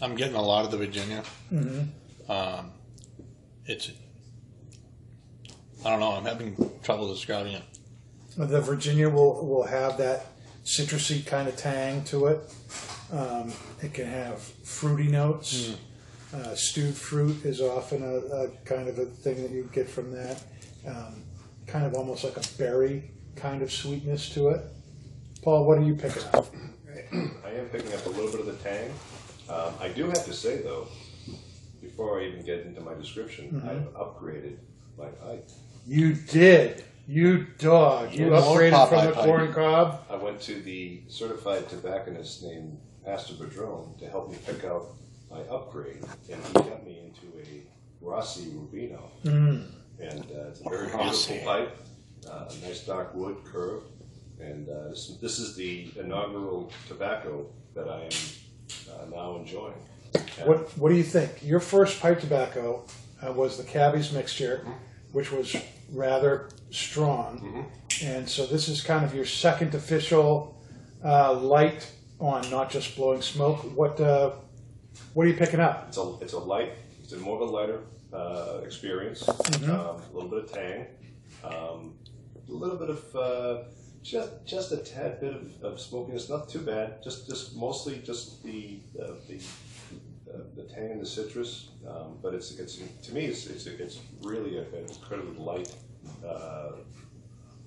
I'm getting a lot of the Virginia. Um, it's I don't know. I'm having trouble describing it. The Virginia will, will have that citrusy kind of tang to it. Um, it can have fruity notes. Uh, stewed fruit is often a, a kind of a thing that you get from that. Um, kind of almost like a berry kind of sweetness to it. Paul, what are you picking up? I am picking up a little bit of the tang. Um, I do have to say though, before I even get into my description, I've upgraded my pipe. You did. You dog. You More upgraded from Popeye the corn cob. I went to the certified tobacconist named Pastor Padron to help me pick out my upgrade, and he got me into a Rossi Rubino. Mm. And uh, it's a very beautiful pipe, uh, nice dark wood curve, and uh, this, this is the inaugural tobacco that I am uh, now enjoying. And What What do you think? Your first pipe tobacco uh, was the Cabbie's mixture, which was rather strong, and so this is kind of your second official uh, light on not just blowing smoke. What uh, What are you picking up? It's a, it's a light, it's a more of a lighter uh, experience, um, a little bit of tang, um, a little bit of uh, just just a tad bit of, of smokiness, not too bad. Just just mostly just the uh, the uh, the tang and the citrus, um, but it's it's to me it's it's, it's really a, an incredibly light. Uh,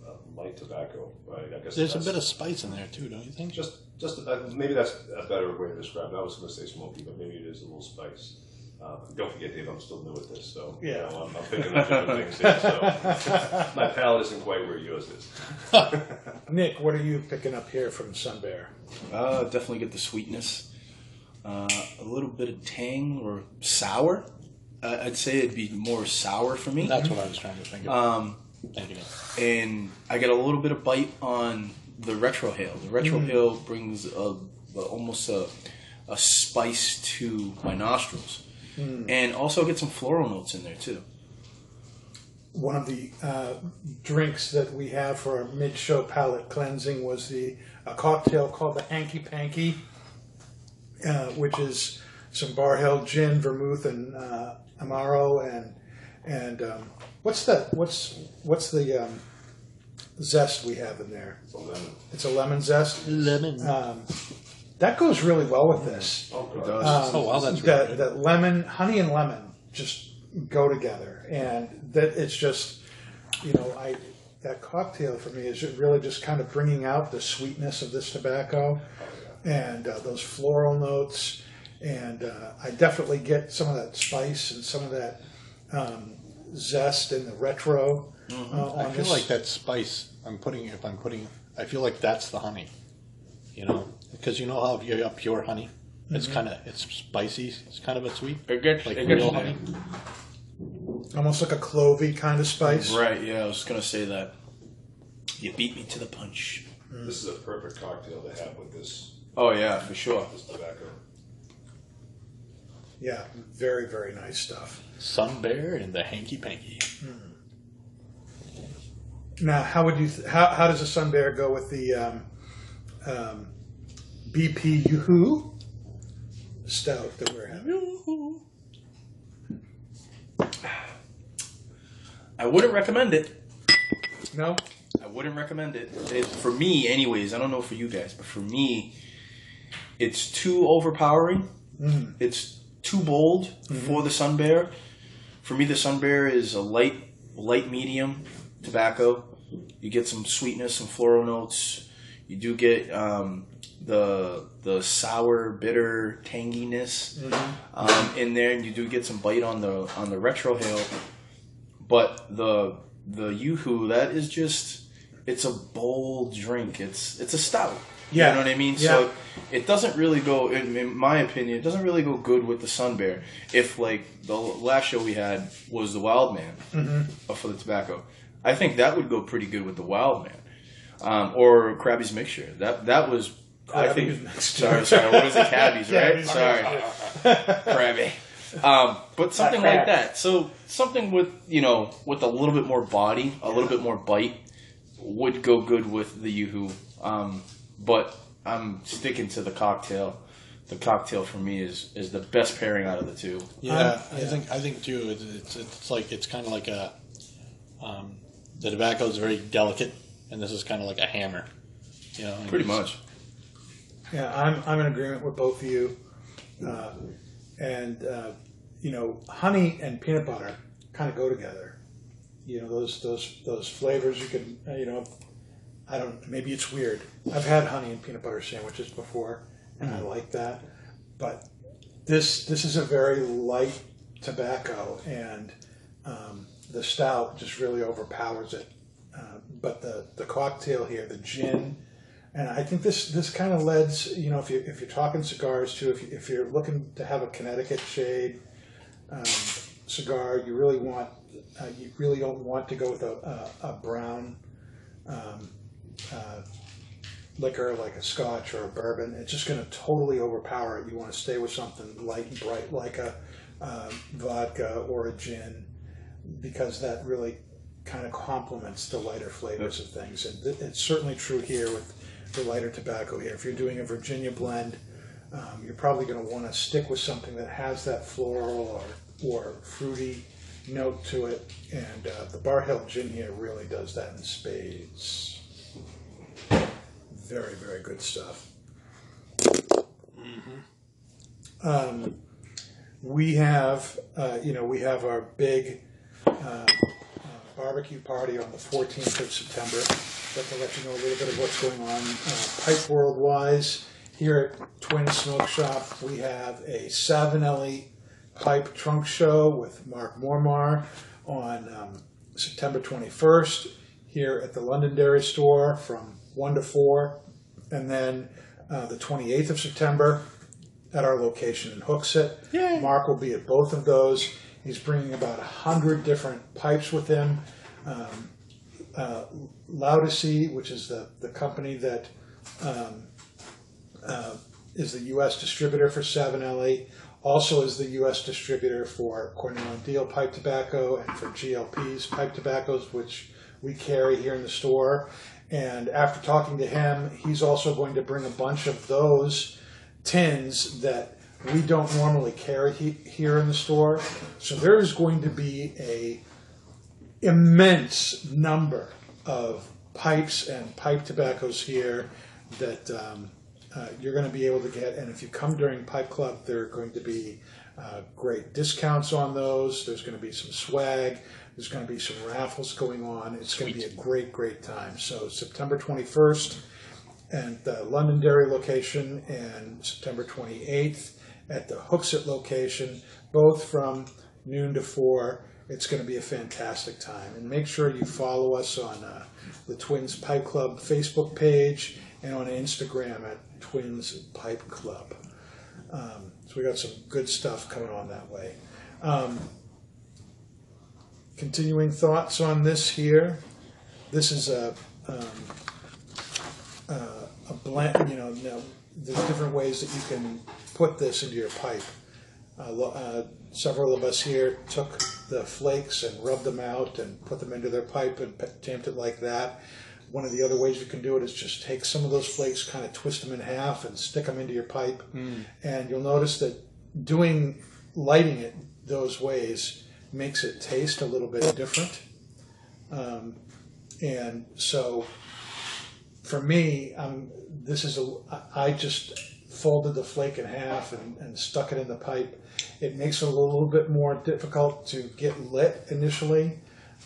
uh, light tobacco, right? I guess There's a bit of spice in there too, don't you think? just, just maybe that's a better way to describe it. I was going to say smoky, but maybe it is a little spice. Uh, don't forget, Dave, I'm still new at this, so you Yeah. know, I'm, I'm picking up different things here. So my palate isn't quite where yours is. Nick, what are you picking up here from Sun Bear? Uh, definitely get the sweetness. Uh, a little bit of tang or sour. Uh, I'd say it'd be more sour for me. That's what I was trying to think of. Um, Thank you. and I get a little bit of bite on the retrohale. The retrohale brings a, a almost a, a spice to my nostrils, and also get some floral notes in there too. One of the uh, drinks that we have for our mid-show palate cleansing was the a cocktail called the Hanky Panky, uh, which is some Barr Hill gin, vermouth, and uh, amaro, and and um, what's that? What's what's the um, zest we have in there? So then, It's a lemon zest. Lemon. Um, that goes really well with this. oh, It does. Um, Oh, wow, that's that, really good. that lemon, honey and lemon just go together, and that it's just, you know, I that cocktail for me is really just kind of bringing out the sweetness of this tobacco, and uh, those floral notes, and uh, I definitely get some of that spice and some of that um, zest in the retro. Uh, on Mm-hmm. I feel this. like that spice. I'm putting. If I'm putting, I feel like that's the honey. You know, because you know how if you have pure honey, it's kind of it's spicy. It's kind of a sweet, It gets, like it gets real there. honey. almost like a clovey kind of spice. Right? Yeah, I was gonna say that. You beat me to the punch. This is a perfect cocktail to have with this, Oh yeah, for sure. this tobacco. Yeah, very very nice stuff. Sun Bear and the Hanky Panky. Now, how would you? Th- how how does a sun bear go with the um, um, BP Yoo-hoo stout that we're having? I wouldn't recommend it. No, I wouldn't recommend it. For me, anyways, I don't know for you guys, but for me, it's too overpowering. It's too bold for the Sun Bear. For me, the Sun Bear is a light, light medium tobacco. You get some sweetness, some floral notes. You do get um, the the sour, bitter tanginess um, in there, and you do get some bite on the on the retrohale. But the the Yoo-hoo, that is just it's a bold drink. It's it's a stout. Yeah. You know what I mean? Yeah. So it doesn't really go in, in my opinion, it doesn't really go good with the Sun Bear. If like the last show we had was the Wild Man Mm-hmm. uh, for the tobacco. I think that would go pretty good with the Wild Man. Um, or Krabby's Mixture. That that was I Krabby's think Mixture. sorry, sorry, what is it? Cabbies, right? Cabbie's sorry. Krabby. Um, but something Not like that. So something with you know with a little bit more body, a little bit more bite, would go good with the Yoo-hoo. Um, but I'm sticking to the cocktail. The cocktail for me is is the best pairing out of the two. Yeah, Um, I think I think too. It's it's, it's like it's kind of like a Um, the tobacco is very delicate, and this is kind of like a hammer. You know, Pretty much. Yeah, I'm, I'm in agreement with both of you. Uh, and, uh, you know, honey and peanut butter kind of go together. You know, those, those, those flavors you can, uh, you know, I don't, maybe it's weird. I've had honey and peanut butter sandwiches before, and I like that. But this, this is a very light tobacco, and um, the stout just really overpowers it. Uh, but the, the cocktail here, the gin, and I think this this kind of leads, you know, if you if you're talking cigars too, if you, if you're looking to have a Connecticut shade um, cigar, you really want uh, you really don't want to go with a a, a brown um, uh, liquor like a Scotch or a bourbon. It's just going to totally overpower it. You want to stay with something light and bright like a um, vodka or a gin because that really kind of complements the lighter flavors of things. And th- it's certainly true here with lighter tobacco here. If you're doing a Virginia blend, um, you're probably going to want to stick with something that has that floral or, or fruity note to it. And uh, the Barr Hill gin here really does that in spades. Very, very good stuff. Um, we have, uh, you know, we have our big uh, barbecue party on the 14th of September. But to let you know a little bit of what's going on uh, pipe world wise, here at Twin Smoke Shop, we have a Savinelli pipe trunk show with Mark Mormar on um, September 21st here at the Londonderry store from 1 to 4. And then uh, the 28th of September at our location in Hooksett. Mark will be at both of those. He's bringing about a hundred different pipes with him. Um, uh, Laudisi, which is the, the company that um, uh, is the U.S. distributor for Savinelli, also is the U.S. distributor for Cornell Diehl pipe tobacco and for GLP's pipe tobaccos, which we carry here in the store. And after talking to him, he's also going to bring a bunch of those tins that we don't normally carry he, here in the store. So there is going to be a immense number of pipes and pipe tobaccos here that um, uh, you're going to be able to get. And if you come during Pipe Club, there are going to be uh, great discounts on those. There's going to be some swag. There's going to be some raffles going on. It's going to be a great, great time. So September 21st at the Londonderry location and September 28th at the Hooksett location, both from noon to 4. It's going to be a fantastic time. And make sure you follow us on uh, the Twins Pipe Club Facebook page and on Instagram at Twins Pipe Club. Um, so we got some good stuff coming on that way. Um, continuing thoughts on this here. This is a um, uh, a blend. You know, now there's different ways that you can put this into your pipe. Uh, uh, several of us here took the flakes and rubbed them out and put them into their pipe and pe- tamped it like that. One of the other ways you can do it is just take some of those flakes, kind of twist them in half, and stick them into your pipe. And you'll notice that doing lighting it those ways makes it taste a little bit different. Um, and so for me, um, this is a, I just folded the flake in half and, and stuck it in the pipe. It makes it a little bit more difficult to get lit initially,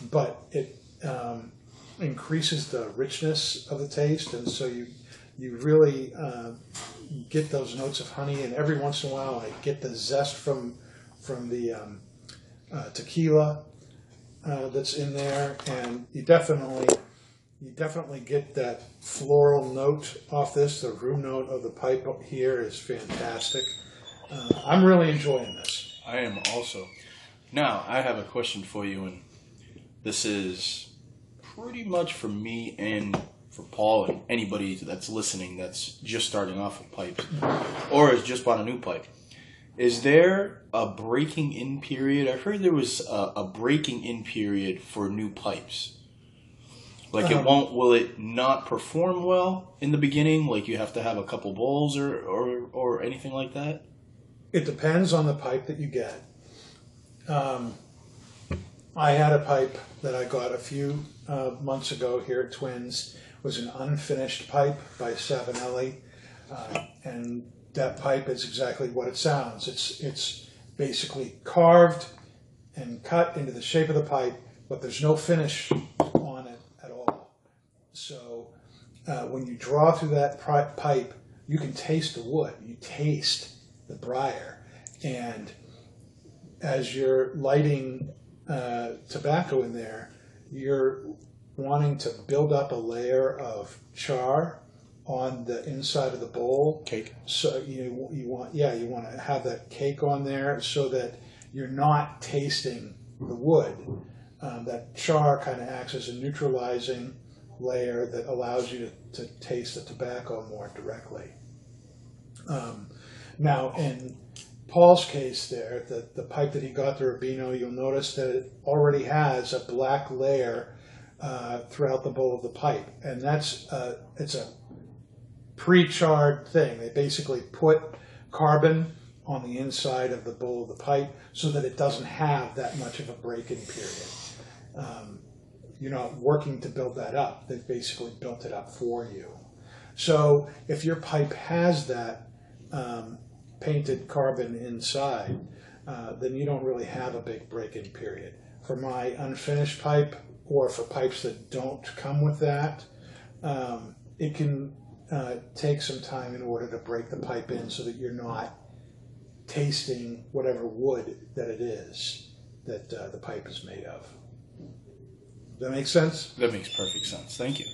but it um, increases the richness of the taste, and so you you really uh, get those notes of honey. And every once in a while, I get the zest from from the um, uh, tequila uh, that's in there, and you definitely you definitely get that floral note off this. The room note of the pipe here is fantastic. Uh, I'm really enjoying this. I am also. Now, I have a question for you, and this is pretty much for me and for Paul and anybody that's listening that's just starting off with pipes or has just bought a new pipe. Is there a breaking in period? I've heard there was a, a breaking in period for new pipes. Like it Um, won't, will it not perform well in the beginning? Like you have to have a couple bowls or, or, or anything like that? It depends on the pipe that you get. Um, I had a pipe that I got a few uh, months ago here at Twins. It was an unfinished pipe by Savinelli, uh, and that pipe is exactly what it sounds. It's it's basically carved and cut into the shape of the pipe, but there's no finish on it at all. So uh, when you draw through that pri- pipe, you can taste the wood. You taste the briar, and as you're lighting uh, tobacco in there, you're wanting to build up a layer of char on the inside of the bowl. Cake. So you you want yeah you want to have that cake on there so that you're not tasting the wood. Um, that char kind of acts as a neutralizing layer that allows you to, to taste the tobacco more directly. Um, now, in Paul's case, there, the, the pipe that he got the Rubino, you'll notice that it already has a black layer uh, throughout the bowl of the pipe, and that's uh, it's a pre-charred thing. They basically put carbon on the inside of the bowl of the pipe so that it doesn't have that much of a break-in period. Um, you're not working to build that up. They've basically built it up for you. So if your pipe has that um, painted carbon inside, uh, then you don't really have a big break-in period. For my unfinished pipe, or for pipes that don't come with that, um, it can uh, take some time in order to break the pipe in so that you're not tasting whatever wood that it is that uh, the pipe is made of. That make sense? That makes perfect sense. Thank you.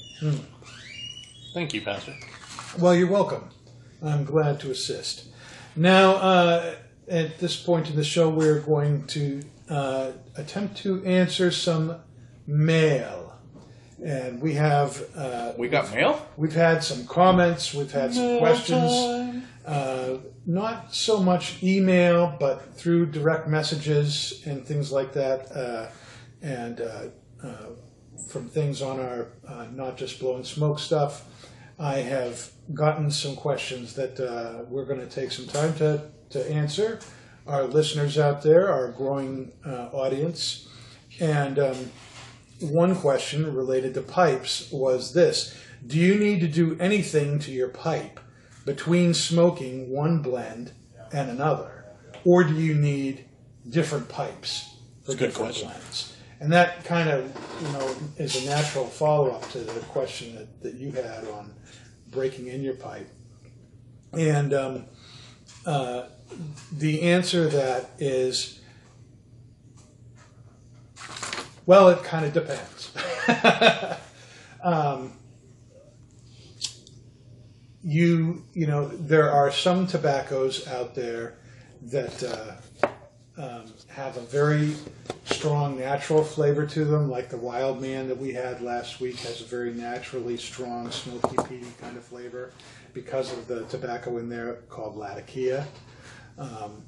Thank you, Pastor. Well, you're welcome. I'm glad to assist. Now, uh, at this point in the show, we're going to uh, attempt to answer some mail. And we have uh, We got mail? we've had some comments, we've had some questions. Uh, not so much email, but through direct messages and things like that, uh, and uh, from things on our uh, not just blowing smoke stuff. I have gotten some questions that uh, we're going to take some time to, to answer. Our listeners out there, our growing uh, audience, and um, one question related to pipes was this Do you need to do anything to your pipe between smoking one blend and another? Or do you need different pipes for a good different question. blends? And that kind of, you know, is a natural follow up to the question that, that you had on breaking in your pipe. And um, uh, the answer to that is well, it kind of depends. um, you you know there are some tobaccos out there that uh, um, have a very strong natural flavor to them, like the Wild Man that we had last week has a very naturally strong smoky peaty kind of flavor because of the tobacco in there called Latakia. Um,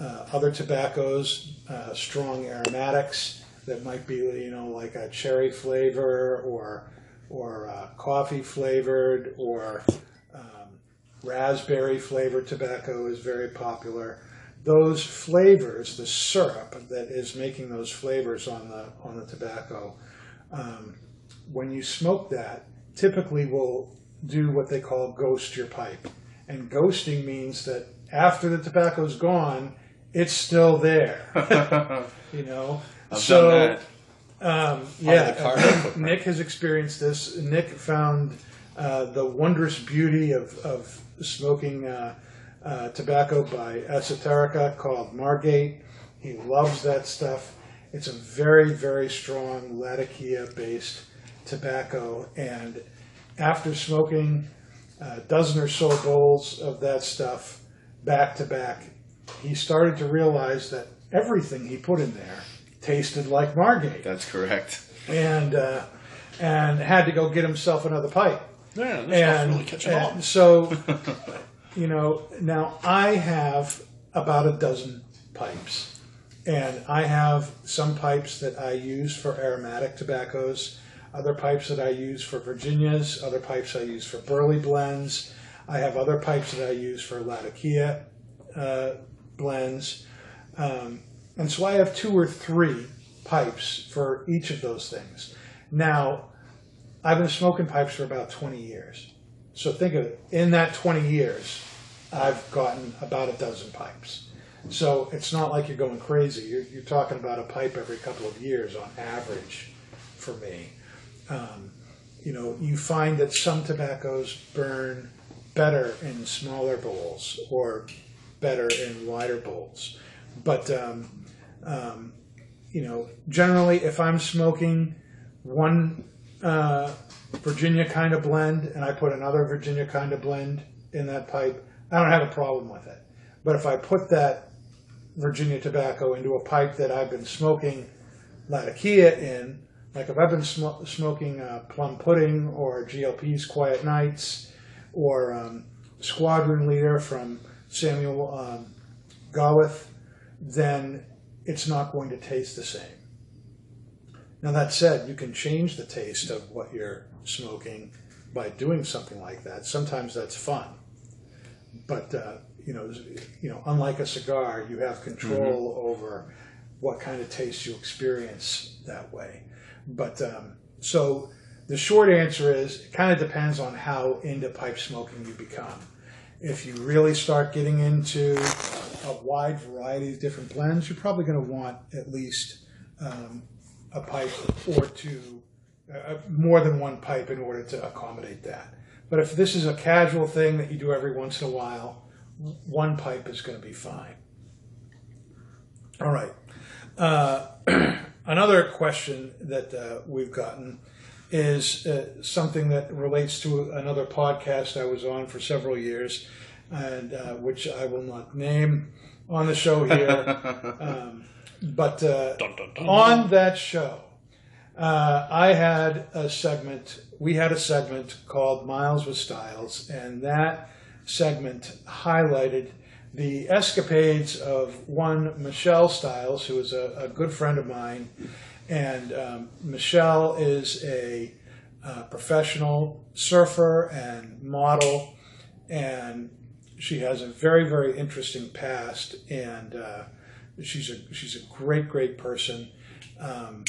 uh, other tobaccos, uh, strong aromatics that might be, you know, like a cherry flavor or or uh, coffee flavored or um, raspberry flavored tobacco is very popular. Those flavors, the syrup that is making those flavors on the on the tobacco, um, when you smoke that, typically will do what they call ghost your pipe. And ghosting means that after the tobacco's gone, it's still there. you know. I've so done that. um, yeah, uh. Nick has experienced this. Nick found uh, the wondrous beauty of, of smoking uh, uh, tobacco by Esoterica called Margate. He loves that stuff. It's a very, very strong Latakia based tobacco. And after smoking a dozen or so bowls of that stuff back to back, he started to realize that everything he put in there tasted like Margate That's correct. and uh, and had to go get himself another pipe. Yeah, this stuff's And, really catching and on. so, you know, now I have about a dozen pipes, and I have some pipes that I use for aromatic tobaccos, other pipes that I use for Virginias, other pipes I use for burley blends. I have other pipes that I use for Latakia uh, blends, um, and so I have two or three pipes for each of those things. Now, I've been smoking pipes for about 20 years. So think of it, in that 20 years, I've gotten about a dozen pipes. So it's not like you're going crazy. You're, you're talking about a pipe every couple of years on average for me. Um, you know, you find that some tobaccos burn better in smaller bowls or better in wider bowls. But, um, um, you know, generally, if I'm smoking one uh, Virginia kind of blend and I put another Virginia kind of blend in that pipe, I don't have a problem with it. But if I put that Virginia tobacco into a pipe that I've been smoking Latakia in, like if I've been sm- smoking uh, plum pudding or GLP's Quiet Nights or um, Squadron Leader from Samuel um, Gawith, then it's not going to taste the same. Now, that said, you can change the taste of what you're smoking by doing something like that. Sometimes that's fun. But, uh, you know, you know, unlike a cigar, you have control over what kind of taste you experience that way. But um, so the short answer is it kind of depends on how into pipe smoking you become. If you really start getting into a wide variety of different blends, you're probably going to want at least um, a pipe or two, uh, more than one pipe in order to accommodate that. But if this is a casual thing that you do every once in a while, one pipe is going to be fine. All right. Uh, another question that uh, we've gotten is uh, something that relates to another podcast I was on for several years, and uh, which I will not name on the show here. um, but uh, Dun, dun, dun. on that show, uh, I had a segment. We had a segment called Miles with Styles, and that segment highlighted the escapades of one Michelle Styles, who is a, a good friend of mine. And um, Michelle is a uh, professional surfer and model, and she has a very, very interesting past. And uh, she's a she's a great, great person. Um,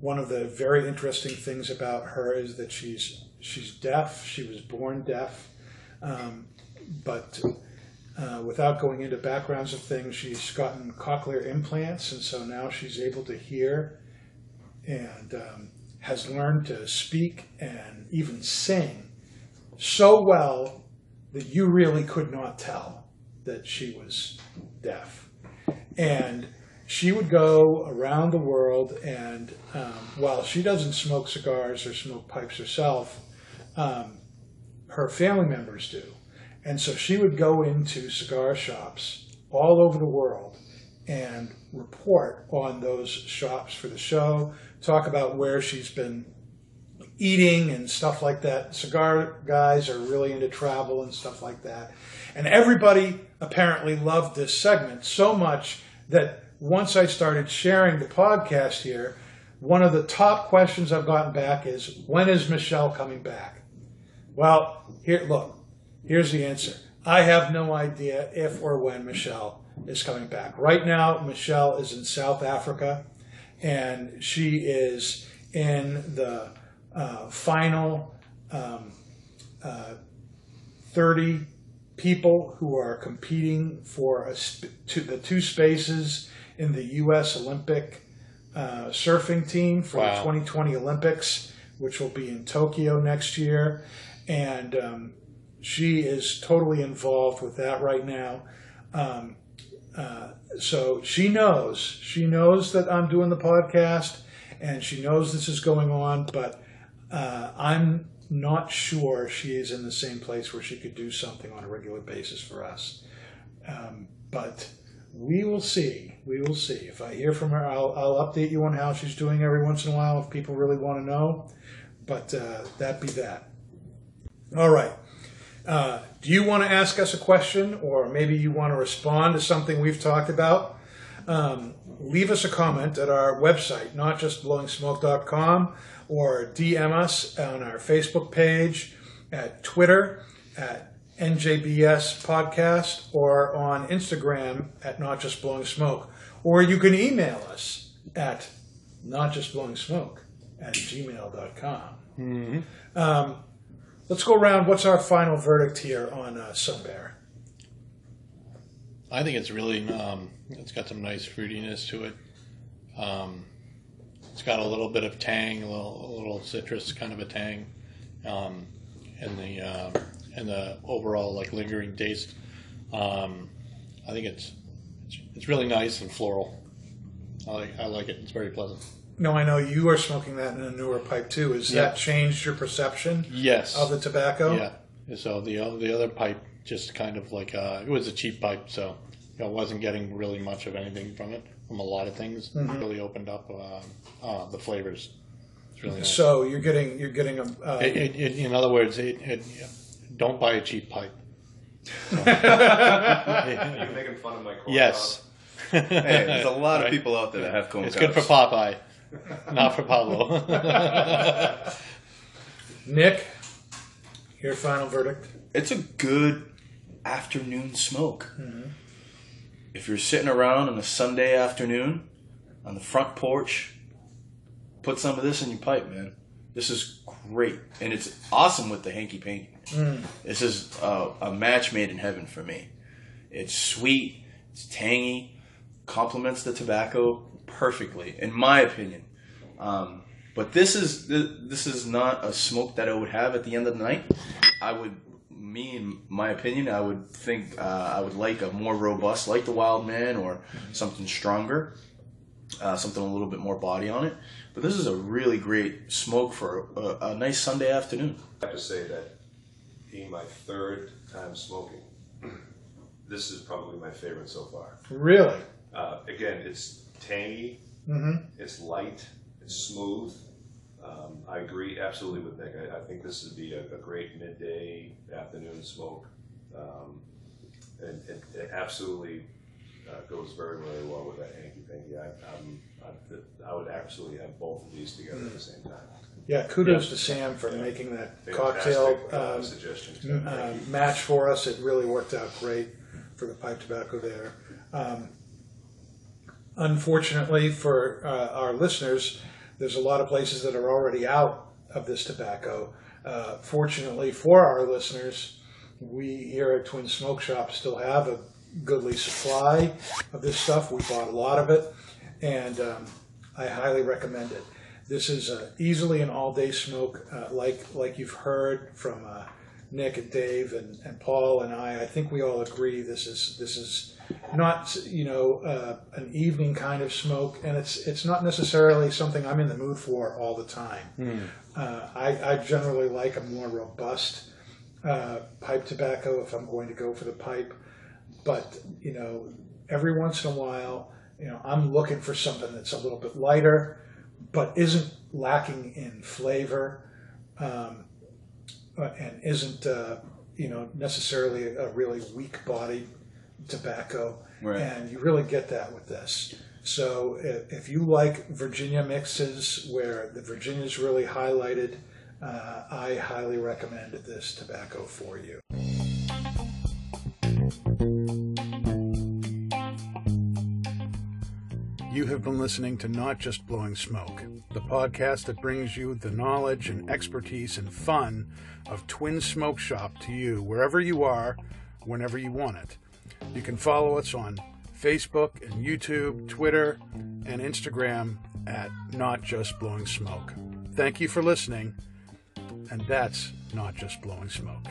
one of the very interesting things about her is that she's she's deaf. She was born deaf, um, but uh, without going into backgrounds of things, she's gotten cochlear implants, and so now she's able to hear and um, has learned to speak and even sing so well that you really could not tell that she was deaf. And she would go around the world, and um, while she doesn't smoke cigars or smoke pipes herself, um, her family members do. And so she would go into cigar shops all over the world and report on those shops for the show, talk about where she's been eating and stuff like that. Cigar guys are really into travel and stuff like that. And everybody apparently loved this segment so much that once I started sharing the podcast here, one of the top questions I've gotten back is when is Michelle coming back? Well, here look, here's the answer. I have no idea if or when Michelle is coming back. Right now, Michelle is in South Africa and she is in the uh, final um, uh, 30 people who are competing for a to the two spaces in the U.S. Olympic uh, surfing team for Wow. the 2020 Olympics, which will be in Tokyo next year. And um, she is totally involved with that right now. Um, uh, so she knows, she knows that I'm doing the podcast and she knows this is going on, but uh, I'm not sure she is in the same place where she could do something on a regular basis for us. Um, but we will see. We will see. If I hear from her, I'll, I'll update you on how she's doing every once in a while if people really want to know. But uh, that be that. All right. Uh, do you want to ask us a question or maybe you want to respond to something we've talked about? Um, leave us a comment at our website, not just notjustblowingsmoke.com, or DM us on our Facebook page, at Twitter, at NJBS Podcast, or on Instagram at Not Just Blowing Smoke. Or you can email us at not just blowing smoke at gmail.com. Um, let's go around. What's our final verdict here on uh, Sun Bear? I think it's really um, it's got some nice fruitiness to it. Um, it's got a little bit of tang, a little, a little citrus kind of a tang, um, and the uh, and the overall like lingering taste. Um, I think it's, it's it's really nice and floral. I like I like it. It's very pleasant. No, I know you are smoking that in a newer pipe too. Has Yeah. that changed your perception Yes. of the tobacco? Yeah. So the o- the other pipe just kind of like uh, it was a cheap pipe, so you know, I wasn't getting really much of anything from it. From a lot of things, Mm-hmm. It really opened up uh, uh, the flavors. It's really nice. So you're getting you're getting a uh, It, it, it, in other words, it, it, don't buy a cheap pipe. You're making fun of my corn yes. Hey, there's a lot of people out there that have cone It's good for. Popeye, not for Pablo. Nick. Your final verdict. It's a good afternoon smoke. If you're sitting around on a Sunday afternoon on the front porch, put some of this in your pipe, man. This is great, and it's awesome with the hanky panky. This is uh, a match made in heaven for me. It's sweet, it's tangy, complements the tobacco perfectly, in my opinion. Um, but this is this is not a smoke that I would have at the end of the night. I would, me in my opinion, I would think uh, I would like a more robust, like the Wild Man, or something stronger, uh, something a little bit more body on it. But this is a really great smoke for a, a nice Sunday afternoon. I have to say that being my third time smoking, this is probably my favorite so far. Really? Uh, again, it's tangy, Mm-hmm. it's light, it's smooth. Um, I agree absolutely with Nick. I, I think this would be a, a great midday afternoon smoke. Um, and it, it absolutely uh, goes very, very well with that hanky panky. I, I'm, I, I would absolutely have both of these together at the same time. Yeah. Kudos to Sam for making that Fantastic cocktail uh, um, suggestions. m- uh, match for us. It really worked out great for the pipe tobacco there. Um, unfortunately for uh, our listeners, there's a lot of places that are already out of this tobacco. Uh, fortunately for our listeners, we here at Twin Smoke Shop still have a goodly supply of this stuff. We bought a lot of it, and um, I highly recommend it. This is uh, easily an all-day smoke, uh, like like you've heard from uh, Nick and Dave and, and Paul and I. I think we all agree this is this is not you know uh, an evening kind of smoke, and it's it's not necessarily something I'm in the mood for all the time. Uh, I, I generally like a more robust uh, pipe tobacco if I'm going to go for the pipe, but you know every once in a while, you know I'm looking for something that's a little bit lighter, but isn't lacking in flavor. Um, uh, and isn't uh, you know necessarily a really weak bodied tobacco Right. and you really get that with this so if, if you like virginia mixes where the virginia is really highlighted uh, i highly recommend this tobacco for you You have been listening to Not Just Blowing Smoke, the podcast that brings you the knowledge and expertise and fun of Twin Smoke Shop to you wherever you are, whenever you want it. You can follow us on Facebook and YouTube, Twitter, and Instagram at Not Just Blowing Smoke. Thank you for listening, and that's Not Just Blowing Smoke.